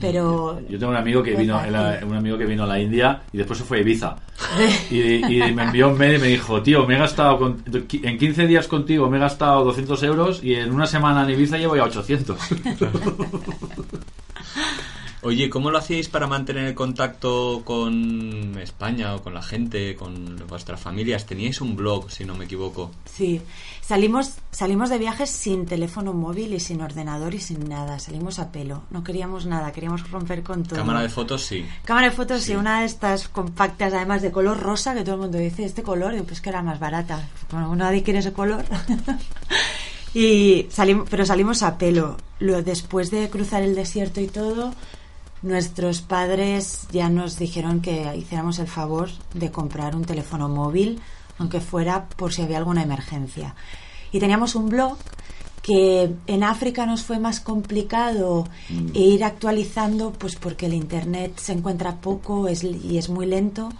pero Yo tengo un amigo que vino, un amigo que vino a la India y después se fue a Ibiza. Y, y me envió un mail y me dijo, tío, me he gastado, con- en 15 días contigo me he gastado 200 euros y en una semana en Ibiza llevo ya 800. Oye, ¿cómo lo hacíais para mantener el contacto con España o con la gente, con vuestras familias? Teníais un blog, si no me equivoco. Sí, salimos, salimos de viajes sin teléfono móvil y sin ordenador y sin nada. Salimos a pelo. No queríamos nada, queríamos romper con todo. Cámara de fotos, sí. Cámara de fotos, sí. Sí. una de estas compactas, además de color rosa, que todo el mundo dice, este color, y pues que era más barata. Bueno, nadie quiere ese color. y salimos, pero salimos a pelo. Lo, después de cruzar el desierto y todo, nuestros padres ya nos dijeron que hiciéramos el favor de comprar un teléfono móvil, aunque fuera por si había alguna emergencia. Y teníamos un blog que en África nos fue más complicado e ir actualizando, pues porque el internet se encuentra poco es, y es muy lento.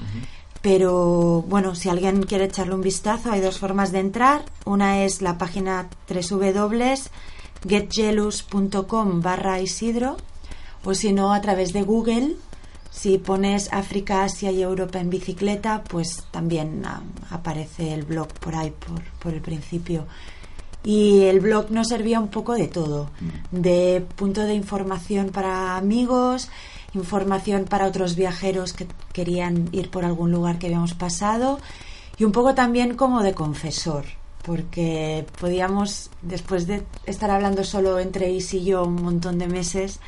Pero bueno, si alguien quiere echarle un vistazo, hay dos formas de entrar. Una es la página www.getjealous.com barra Isidro o si no a través de Google. Si pones África, Asia y Europa en bicicleta, pues también ah, aparece el blog por ahí, por, por el principio. Y el blog nos servía un poco de todo, de punto de información para amigos, información para otros viajeros que querían ir por algún lugar que habíamos pasado y un poco también como de confesor, porque podíamos, después de estar hablando solo entre Is y yo un montón de meses,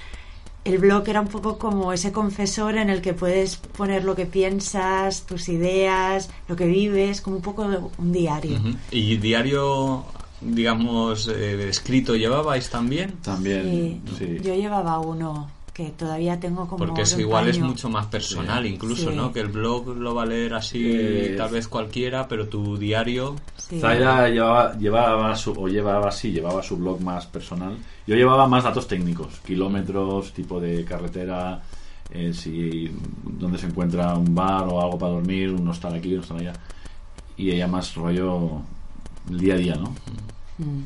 el blog era un poco como ese confesor en el que puedes poner lo que piensas, tus ideas, lo que vives, como un poco de un diario. ¿Y diario, digamos, eh, escrito llevabais también? También, Sí, sí. Yo llevaba uno que todavía tengo como Porque eso igual es mucho más personal, Sí. incluso, Sí. ¿no? Que el blog lo va a leer así Eh, tal vez cualquiera, pero tu diario... Sí. Zaira llevaba, llevaba su, o llevaba así, llevaba su blog más personal. Yo llevaba más datos técnicos, kilómetros, tipo de carretera, eh, si dónde se encuentra un bar o algo para dormir, un hostal aquí, un hostal allá. Y ella más rollo el día a día, ¿no? Mm.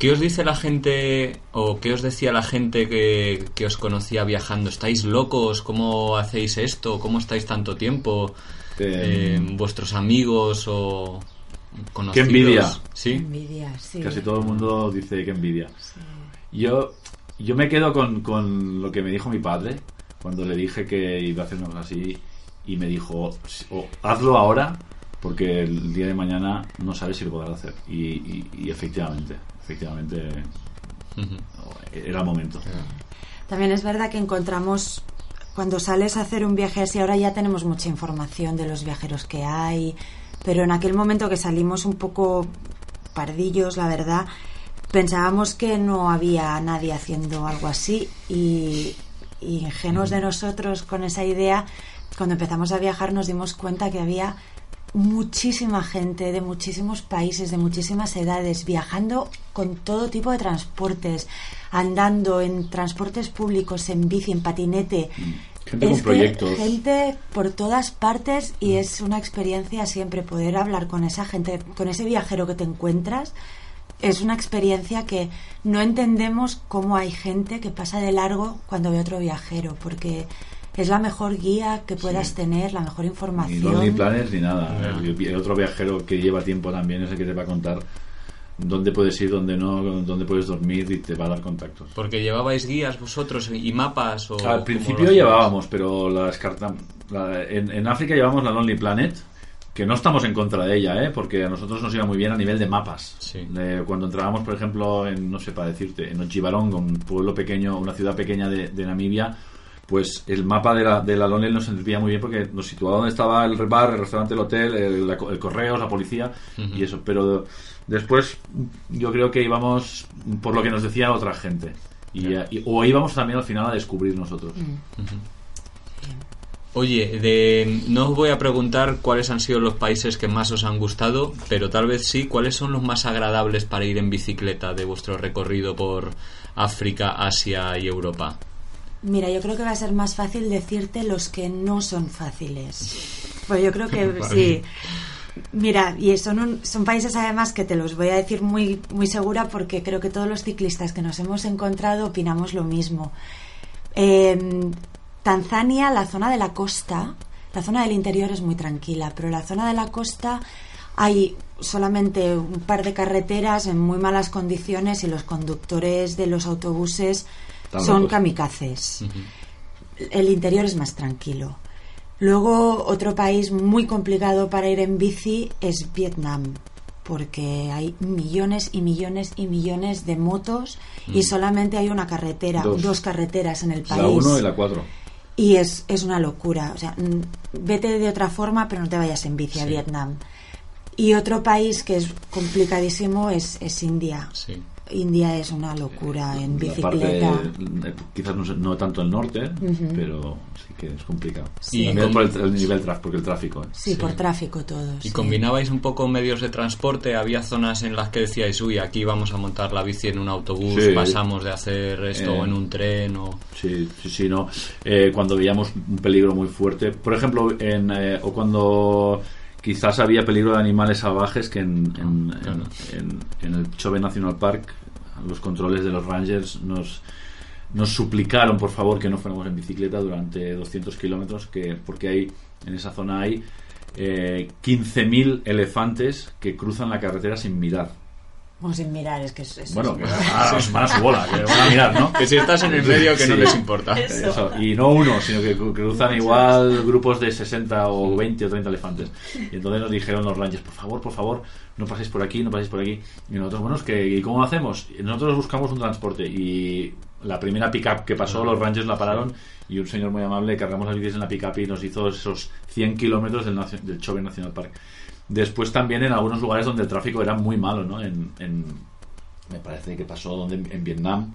¿Qué os dice la gente o qué os decía la gente que, que os conocía viajando? ¿Estáis locos? ¿Cómo hacéis esto? ¿Cómo estáis tanto tiempo? Eh, ¿Vuestros amigos o conocidos? Qué envidia. ¿Sí? Envidia, sí. Casi todo el mundo dice que envidia. Sí. Yo, yo me quedo con, con lo que me dijo mi padre cuando le dije que iba a hacer una cosa así y me dijo, "O hazlo ahora porque el día de mañana no sabes si lo podrás hacer. Y, y- y efectivamente, efectivamente era el momento. También es verdad que encontramos, cuando sales a hacer un viaje así, ahora ya tenemos mucha información de los viajeros que hay, pero en aquel momento que salimos un poco pardillos, la verdad, pensábamos que no había nadie haciendo algo así y, y ingenuos de nosotros con esa idea, cuando empezamos a viajar nos dimos cuenta que había muchísima gente de muchísimos países, de muchísimas edades, viajando con todo tipo de transportes, andando en transportes públicos, en bici, en patinete. Gente con Es que proyectos. gente por todas partes y es una experiencia siempre poder hablar con esa gente, con ese viajero que te encuentras. Es una experiencia que no entendemos cómo hay gente que pasa de largo cuando ve otro viajero, porque es la mejor guía que puedas Sí. tener, la mejor Ni información. Lonely Planners ni nada. El, el otro viajero que lleva tiempo también es el que te va a contar dónde puedes ir, dónde no, dónde puedes dormir y te va a dar contactos. Porque llevabais guías vosotros y mapas o... Al ¿cómo principio llevábamos, pero la descartamos. La- en, en África llevamos la Lonely Planet, que no estamos en contra de ella, ¿eh? porque a nosotros nos iba muy bien a nivel de mapas. Sí. De- cuando entrábamos, por ejemplo, en, no sé para decirte, en Ochibarong, un pueblo pequeño, una ciudad pequeña de, de Namibia, pues el mapa de la, de la Lonely nos servía muy bien porque nos situaba donde estaba el bar, el restaurante, el hotel, el, la- el correo, la policía y eso. Pero después yo creo que íbamos por lo que nos decía otra gente. Y, y- o íbamos también al final a descubrir nosotros. Oye, de, no os voy a preguntar cuáles han sido los países que más os han gustado, pero tal vez sí, cuáles son los más agradables para ir en bicicleta de vuestro recorrido por África, Asia y Europa. Mira, yo creo que va a ser más fácil decirte los que no son fáciles. Pues yo creo que sí. Mira, y son, un- son países además que te los voy a decir muy, muy segura porque creo que todos los ciclistas que nos hemos encontrado opinamos lo mismo. Eh, Tanzania, la zona de la costa, la zona del interior es muy tranquila, pero la zona de la costa hay solamente un par de carreteras en muy malas condiciones y los conductores de los autobuses Son locos. kamikazes. El interior es más tranquilo. Luego, otro país muy complicado para ir en bici es Vietnam, porque hay millones y millones y millones de motos y solamente hay una carretera, Dos. dos, carreteras en el país. La 1 y la 4. Y es, es una locura. O sea, mm, vete de otra forma, pero no te vayas en bici a. Vietnam. Y otro país que es complicadísimo es, es India. Sí. India es una locura en La bicicleta. parte, eh, quizás no, tanto el norte, pero sí que es complicado. Sí. También Y por el, el nivel tráfico, porque el tráfico. ¿eh? Sí, Sí. por tráfico todo. ¿Y sí. combinabais un poco medios de transporte? ¿Había zonas en las que decíais, uy, aquí vamos a montar la bici en un autobús, Sí. pasamos de hacer esto Eh. o en un tren? O... Sí, sí, sí, no. Eh, cuando veíamos un peligro muy fuerte, por ejemplo, en, eh, o cuando quizás había peligro de animales salvajes que en, en, en- en el Chove National Park los controles de los rangers nos nos suplicaron por favor que no fuéramos en bicicleta durante 200 kilómetros que porque hay en esa zona hay eh, 15.000 elefantes que cruzan la carretera sin mirar Bueno, sin mirar, es que es, es- bueno que van a, van a su bola que van a mirar ¿no? Que si estás en el medio, que no les importa. Eso, y no uno, sino que cru- cruzan igual grupos de 60 o 20 o 30 elefantes. Y entonces nos dijeron los rangers, por favor, por favor, no paséis por aquí, no paséis por aquí. Y nosotros, bueno, es que, ¿y cómo lo hacemos? Nosotros buscamos un transporte y la primera pick-up que pasó, los rangers la pararon y un señor muy amable cargamos las bicis en la pick-up y nos hizo esos 100 kilómetros del, del Chove National Park. Después también en algunos lugares donde el tráfico era muy malo, ¿no? En, en- me parece que pasó donde en Vietnam,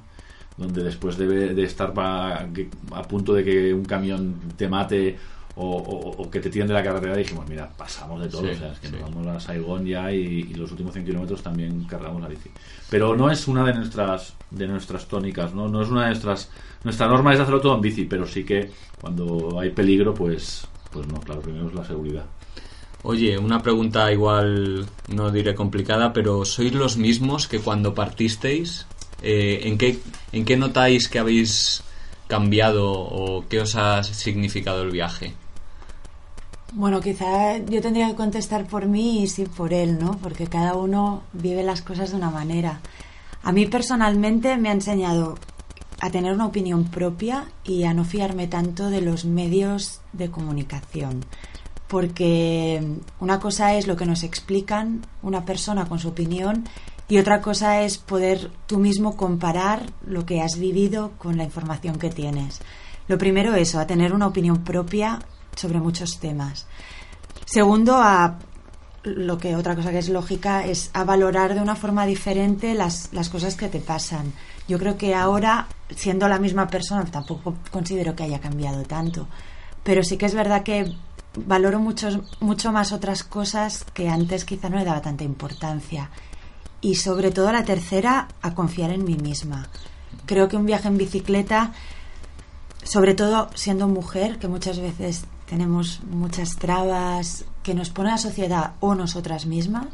donde después de, de estar pa- que- a punto de que un camión te mate o, o- o que te tiren de la carretera, dijimos, mira, pasamos de todo, Sí, o sea, es que sí. nos vamos a Saigón ya y, y los últimos 100 kilómetros también cargamos la bici. Pero no es una de nuestras de nuestras tónicas, ¿no? No es una de nuestras... Nuestra norma es hacerlo todo en bici, pero sí que cuando hay peligro, pues, pues no, claro, primero es la seguridad. Oye, una pregunta igual, no diré complicada, pero ¿sois los mismos que cuando partisteis? Eh, ¿en, qué, ¿En qué notáis que habéis cambiado o qué os ha significado el viaje? Bueno, quizá yo tendría que contestar por mí y sí por él, ¿no? Porque cada uno vive las cosas de una manera. A mí personalmente me ha enseñado a tener una opinión propia y a no fiarme tanto de los medios de comunicación. Porque una cosa es lo que nos explican una persona con su opinión y otra cosa es poder tú mismo comparar lo que has vivido con la información que tienes. Lo primero eso, a tener una opinión propia sobre muchos temas. Segundo, a lo que otra cosa que es lógica es a valorar de una forma diferente las, las cosas que te pasan. Yo creo que ahora, siendo la misma persona, tampoco considero que haya cambiado tanto, pero sí que es verdad que valoro mucho, mucho más otras cosas que antes quizá no le daba tanta importancia. Y sobre todo la tercera, a confiar en mí misma. Creo que un viaje en bicicleta sobre todo siendo mujer, que muchas veces tenemos muchas trabas que nos pone la sociedad o nosotras mismas,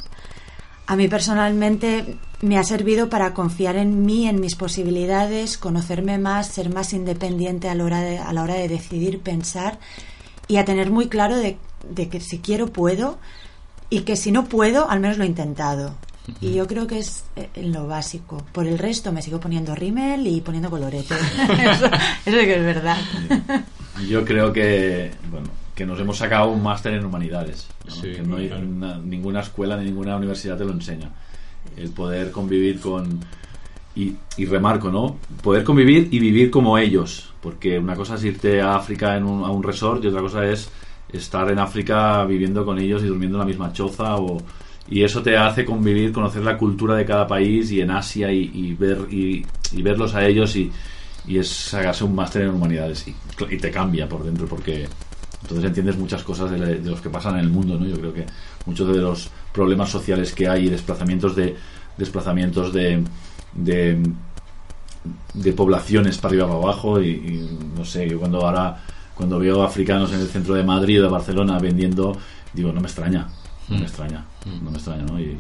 a mí personalmente me ha servido para confiar en mí, en mis posibilidades, conocerme más, ser más independiente a la hora de, a la hora de decidir, pensar y a tener muy claro de, de que si quiero puedo y que si no puedo, al menos lo he intentado. Y yo creo que es eh, en lo básico. Por el resto me sigo poniendo rímel y poniendo colorete. eso, eso que es verdad. Yo creo que, bueno, que nos hemos sacado un máster en humanidades. ¿no? Sí, que no hay claro. una- ninguna escuela ni ninguna universidad te lo enseña. El poder convivir con. Y, y remarco, ¿no? Poder convivir y vivir como ellos. Porque una cosa es irte a África en un, a un resort y otra cosa es estar en África viviendo con ellos y durmiendo en la misma choza. O, y eso te hace convivir, conocer la cultura de cada país y en Asia y, ver, y, y verlos a ellos y, y es sacarse un máster en humanidades y, y te cambia por dentro porque entonces entiendes muchas cosas de, de los que pasan en el mundo no yo creo que muchos de los problemas sociales que hay y desplazamientos de desplazamientos de de, de poblaciones para arriba para abajo y, y no sé yo cuando ahora cuando veo africanos en el centro de Madrid o de Barcelona vendiendo digo no me extraña no me extraña no me extraña no y,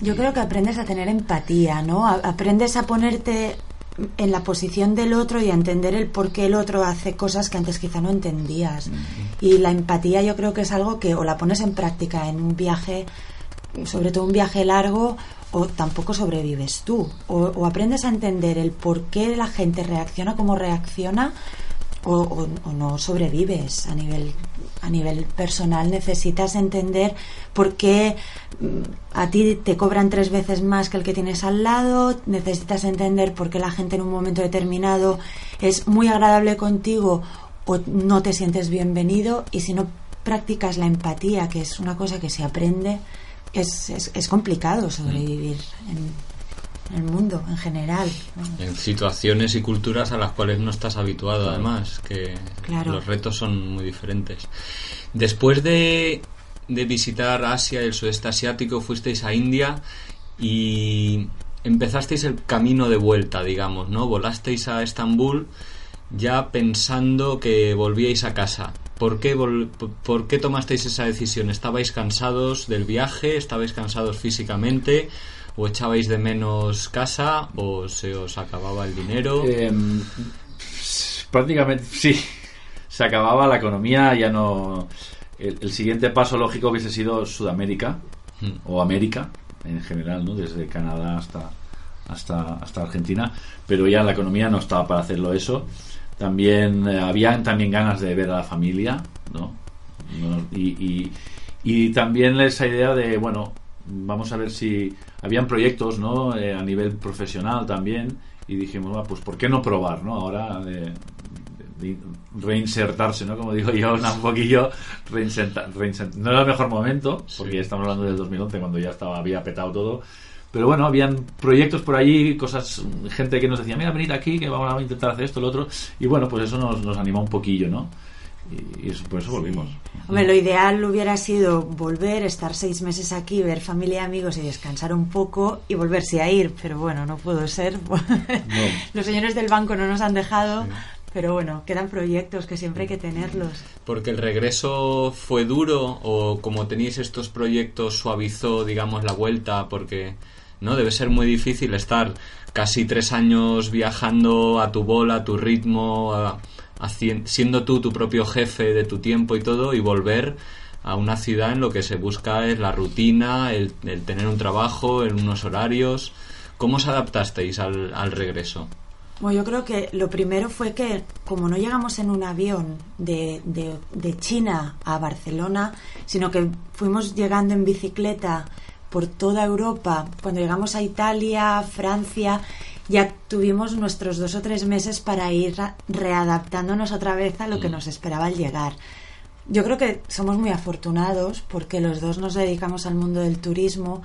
Yo creo que aprendes a tener empatía, ¿no? A- Aprendes a ponerte en la posición del otro y a entender el por qué el otro hace cosas que antes quizá no entendías. Y la empatía yo creo que es algo que o la pones en práctica en un viaje, sobre todo un viaje largo, o tampoco sobrevives tú. O, aprendes a entender el por qué la gente reacciona como reacciona o, o- o no sobrevives. A nivel a nivel personal necesitas entender por qué mm, a ti te cobran tres veces más que el que tienes al lado. Necesitas entender por qué la gente en un momento determinado es muy agradable contigo o no te sientes bienvenido. Y si no practicas la empatía que es una cosa que se aprende es, es, es complicado sobrevivir en, en el mundo en general ¿no? En situaciones y culturas a las cuales no estás habituado, además, que Claro. los retos son muy diferentes. Después de, de visitar Asia y el sudeste asiático, fuisteis a India y empezasteis el camino de vuelta, digamos, ¿no? Volasteis a Estambul ya pensando que volvíais a casa. ¿Por qué, vol- ¿Por qué tomasteis esa decisión? ¿Estabais cansados del viaje? ¿Estabais cansados físicamente? ¿O echabais de menos casa? ¿O se os acababa el dinero? Eh, prácticamente sí. Se acababa la economía, ya no. El, el siguiente paso lógico hubiese sido Sudamérica Mm. o América en general, ¿no? Desde Canadá hasta hasta hasta Argentina, pero ya la economía no estaba para hacerlo eso. También eh, habían también ganas de ver a la familia, ¿no? No, y, y, y también esa idea de, bueno, vamos a ver si habían proyectos, ¿no? Eh, a nivel profesional también y dijimos, "Bueno, pues ¿por qué no probar, ¿no? Ahora de, de reinsertarse, ¿no? Como digo yo, una- un poquillo reinserta- reinsert- no era el mejor momento, porque ya estamos hablando del 2011 cuando ya estaba había petado todo. Pero bueno, habían proyectos por allí, cosas, gente que nos decía, mira, venid aquí, que vamos a intentar hacer esto, lo otro. Y bueno, pues eso nos, nos animó un poquillo, ¿no? Y, y eso, por eso volvimos. Hombre, lo ideal hubiera sido volver, estar seis meses aquí, ver familia y amigos y descansar un poco y volverse a ir, pero bueno, no pudo ser. Los señores del banco no nos han dejado, pero bueno, quedan proyectos que siempre hay que tenerlos. Porque el regreso fue duro o como teníais estos proyectos suavizó, digamos, la vuelta porque no debe ser muy difícil estar casi tres años viajando a tu bola, a tu ritmo, a- siendo tú tu propio jefe de tu tiempo y todo y volver a una ciudad en lo que se busca es la rutina, el, el tener un trabajo, en unos horarios. ¿Cómo os adaptasteis al, al regreso? Bueno, yo creo que lo primero fue que como no llegamos en un avión de, de- de China a Barcelona, sino que fuimos llegando en bicicleta por toda Europa, cuando llegamos a Italia, Francia, ya tuvimos nuestros dos o tres meses para ir readaptándonos otra vez a lo que nos esperaba al llegar. Yo creo que somos muy afortunados porque los dos nos dedicamos al mundo del turismo.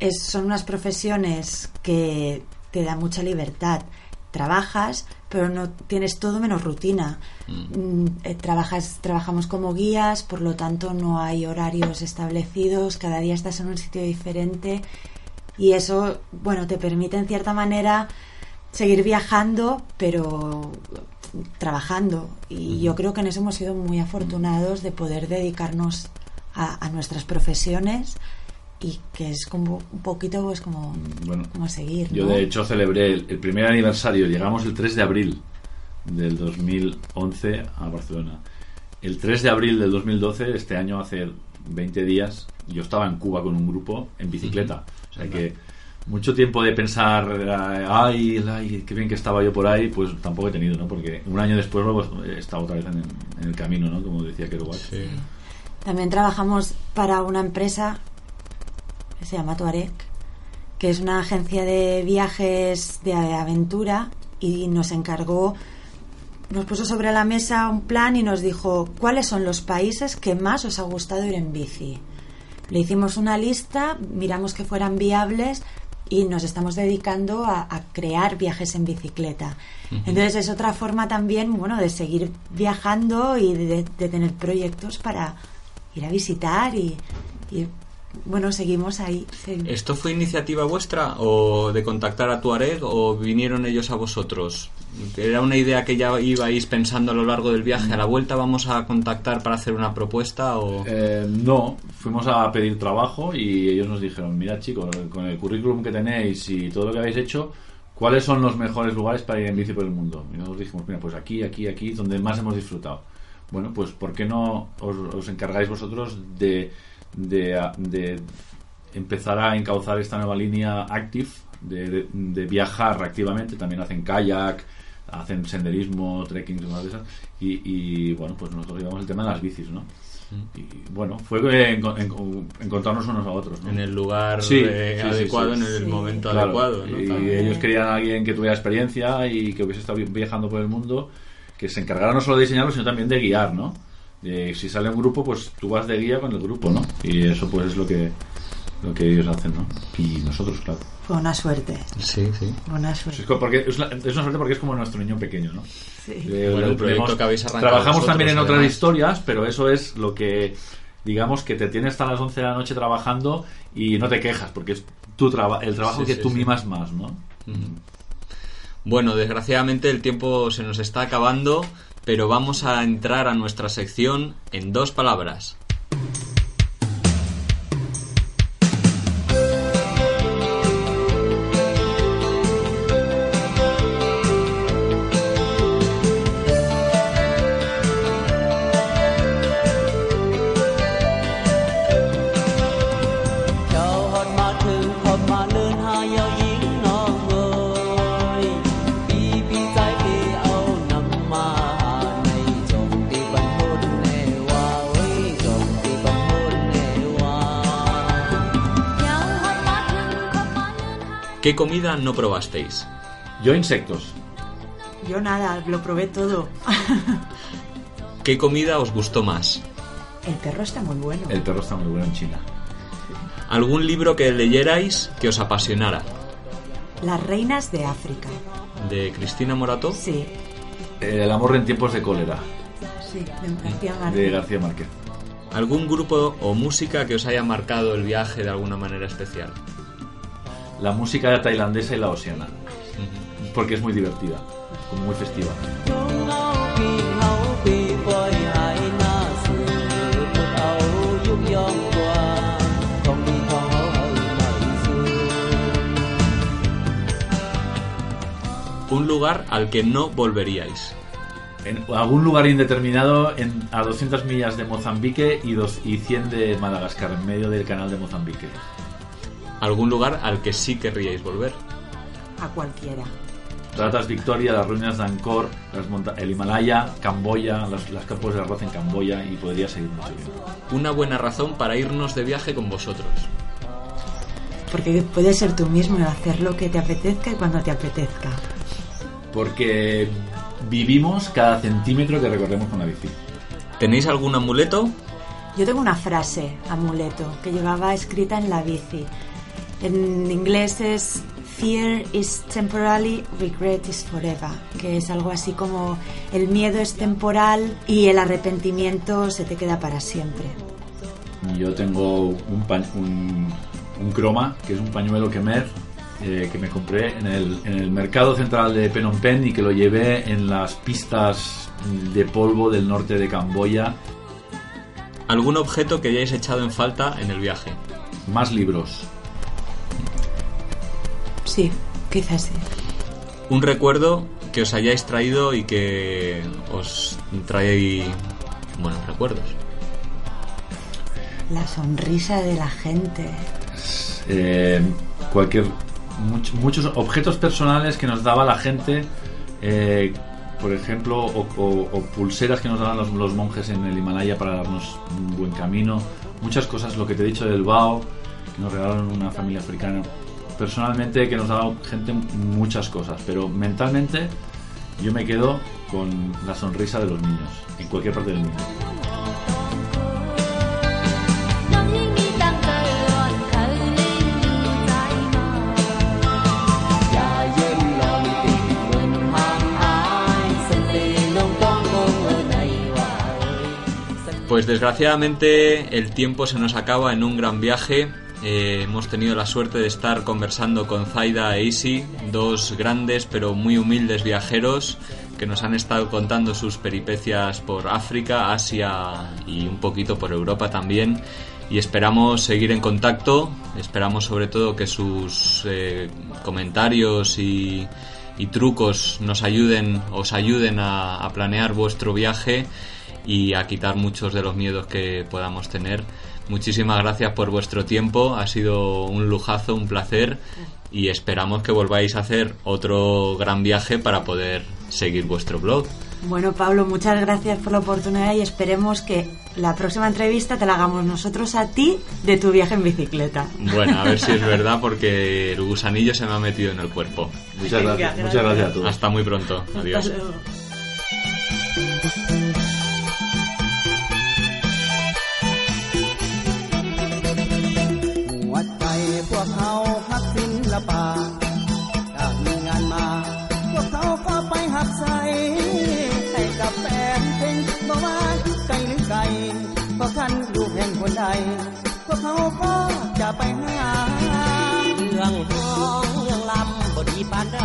Es, son unas profesiones que te dan mucha libertad. Trabajas, pero no tienes todo menos rutina. Mm, eh, trabajas, trabajamos como guías, por lo tanto no hay horarios establecidos. Cada día estás en un sitio diferente y eso, bueno, te permite en cierta manera seguir viajando, pero trabajando. Y yo creo que en eso hemos sido muy afortunados de poder dedicarnos a, a nuestras profesiones y que es como un poquito pues como, Bueno, como seguir. Yo de hecho celebré el, el primer aniversario, llegamos el 3 de abril del 2011 a Barcelona. El 3 de abril del 2012, este año hace 20 días, yo estaba en Cuba con un grupo en bicicleta. O sea que mucho tiempo de pensar, ay, ay, qué bien que estaba yo por ahí, pues tampoco he tenido, ¿no? Porque un año después luego he estado otra vez en, en el camino, ¿no? Como decía Kerouac. También trabajamos para una empresa que se llama Tuareg, que es una agencia de viajes de aventura y nos encargó, nos puso sobre la mesa un plan y nos dijo cuáles son los países que más os ha gustado ir en bici. Le hicimos una lista, miramos que fueran viables y nos estamos dedicando a, a crear viajes en bicicleta. Entonces es otra forma también, bueno, de seguir viajando y de, de tener proyectos para ir a visitar y, y, bueno, seguimos ahí. sí. ¿Esto fue iniciativa vuestra o de contactar a Tuareg o vinieron ellos a vosotros? ¿Era una idea que ya ibais pensando a lo largo del viaje? ¿A la vuelta vamos a contactar para hacer una propuesta o...? Eh, no, fuimos a pedir trabajo y ellos nos dijeron, mira chicos, con el currículum que tenéis y todo lo que habéis hecho, ¿cuáles son los mejores lugares para ir en bici por el mundo? Y nosotros dijimos, mira, pues aquí, aquí, aquí, donde más hemos disfrutado. Bueno, pues ¿por qué no os, os encargáis vosotros de, de, de empezar a encauzar esta nueva línea Active, de, de- de viajar activamente? También hacen kayak, hacen senderismo, trekking, esas. Y, y, bueno, pues nosotros llevamos el tema de las bicis, ¿no? Y bueno, fue en- en- encontrarnos unos a otros, ¿no? En el lugar Sí, eh, sí, adecuado, sí. en el Sí. momento Claro, adecuado. ¿no? Y También. ellos querían a alguien que tuviera experiencia y que hubiese estado vi- viajando por el mundo, que se encargara no solo de diseñarlo, sino también de guiar, ¿no? Si sale un grupo, pues tú vas de guía con el grupo, ¿no? Y eso pues es lo que lo que ellos hacen, ¿no? Y nosotros, claro. Fue una suerte, Sí, sí. una Es, suerte. co- porque es, la- es una suerte porque es como nuestro niño pequeño, ¿no? Sí. Eh, Bueno, el proyecto tenemos- que habéis arrancado Trabajamos vosotros, también en otras historias, pero eso es lo que, digamos, que te tienes hasta las 11 de la noche trabajando y no te quejas, porque es tu traba- el trabajo Sí, que sí, tú sí. mimas más, ¿no? Bueno, desgraciadamente el tiempo se nos está acabando, pero vamos a entrar a nuestra sección en dos palabras. Comida no probasteis? Yo insectos. Yo nada, lo probé todo. ¿Qué comida os gustó más? El perro está muy bueno. El perro está muy bueno en China. ¿Algún libro que leyerais que os apasionara? Las reinas de África. ¿De Cristina Morato? Sí, El amor en tiempos de cólera, sí, de García de Márquez. García Márquez. ¿Algún grupo o música que os haya marcado el viaje de alguna manera especial? La música tailandesa y la oceana. Porque es muy divertida, como muy festiva. Un lugar al que no volveríais. En algún lugar indeterminado en, a 200 millas de Mozambique y, dos, y 100 de Madagascar, en medio del canal de Mozambique. ¿Algún lugar al que sí querríais volver? A cualquiera. Tratas Victoria, las ruinas de Angkor, las monta- el Himalaya, Camboya, las, las campos de arroz en Camboya y podría seguir mucho bien. Una buena razón para irnos de viaje con vosotros. Porque puedes ser tú mismo y hacer lo que te apetezca y cuando te apetezca. Porque vivimos cada centímetro que recorremos con la bici. ¿Tenéis algún amuleto? Yo tengo una frase, amuleto, que llevaba escrita en la bici. En inglés es Fear is temporary, regret is forever, que es algo así como el miedo es temporal y el arrepentimiento se te queda para siempre. Yo tengo un, pa- un, un croma, que es un pañuelo quemer, eh, que me compré en el, en el mercado central de Phnom Penh y que lo llevé en las pistas de polvo del norte de Camboya. ¿Algún objeto que hayáis echado en falta en el viaje? Más libros. Sí, quizás sí. Un recuerdo que os hayáis traído y que os trae buenos recuerdos. La sonrisa de la gente. Eh, cualquier much- muchos objetos personales que nos daba la gente eh, por ejemplo o, o- o pulseras que nos daban los, los monjes en el Himalaya para darnos un buen camino muchas cosas lo que te he dicho del Bao que nos regalaron una familia africana personalmente que nos ha dado gente muchas cosas, pero mentalmente yo me quedo con la sonrisa de los niños en cualquier parte del mundo. Pues desgraciadamente el tiempo se nos acaba en un gran viaje eh, hemos tenido la suerte de estar conversando con Zaida e Isi, dos grandes pero muy humildes viajeros que nos han estado contando sus peripecias por África, Asia y un poquito por Europa también. Y esperamos seguir en contacto, esperamos sobre todo que sus eh, comentarios y, trucos nos ayuden, os ayuden a planear vuestro viaje y a quitar muchos de los miedos que podamos tener. Muchísimas gracias por vuestro tiempo, ha sido un lujazo, un placer y esperamos que volváis a hacer otro gran viaje para poder seguir vuestro blog. Bueno, Pablo, muchas gracias por la oportunidad y esperemos que la próxima entrevista te la hagamos nosotros a ti de tu viaje en bicicleta. Bueno, a ver si es verdad porque el gusanillo se me ha metido en el cuerpo. muchas Venga, gracias muchas gracias. gracias a todos Hasta muy pronto. Adiós. Hasta luego. วกเขาพักศิลปะถ้ามีงานมา พวกเขาก็ไปหักใส่ให้กับแฟนเพลงบอกว่าไกลหรือไกลเพราะคันลูกแห่งคนใด พวกเขาก็จะไปหาเรื่องห้องเรื่องลำบ่ดีปานใด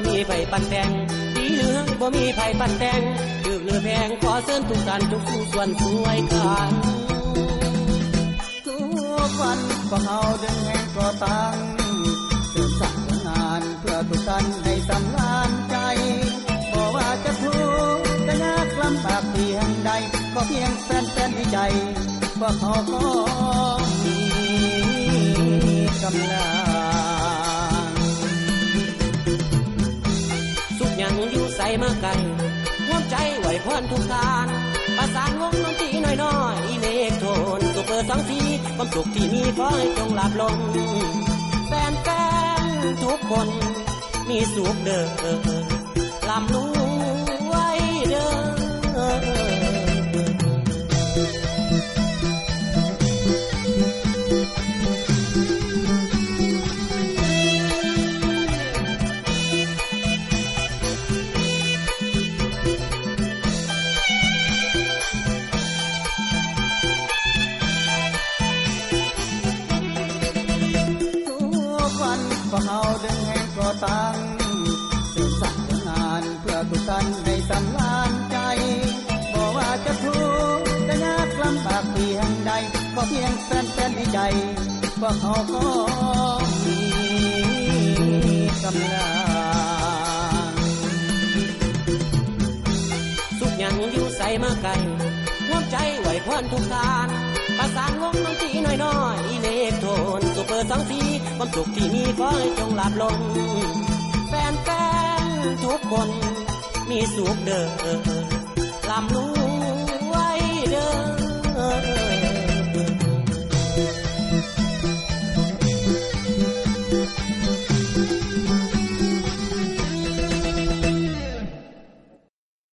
บ่มีไผปันแตงดีเหลือบ่มีไผปันแตงถือเหลือแพงขอเชิญทุกท่านทุกผู้ส่วนสวยกันทุกวันพวกเขาเดินแห่งก่อตั้งเสริมสร้างงานเพื่อทุกท่านให้สำราญใจบอกว่าจะทุกข์จะยากลำบากเพียงใด ก็เพียงแฟนๆให้ใจพวกเขาก็มีกำลัง มากันร่วมใจไหวพรทุกการประสานวงดนตรีน้อยๆอิเล็กโทนสุขเปิดสังสีความสุขที่มีขอให้จงหลับลงแฟนแฟนทุกคน มีสุขเด้อลำรู้ไวกเขาก็มีกำลังสุขยังอยู่ใส่มากันร่วใจไหวพรทุกการประสานวงดนตรีน้อยๆอิเล็กโทนสุเปิดสังสีความสุขที่มีขอให้จงหลับลง แฟนๆทุกคนมีสุขเด้อลำร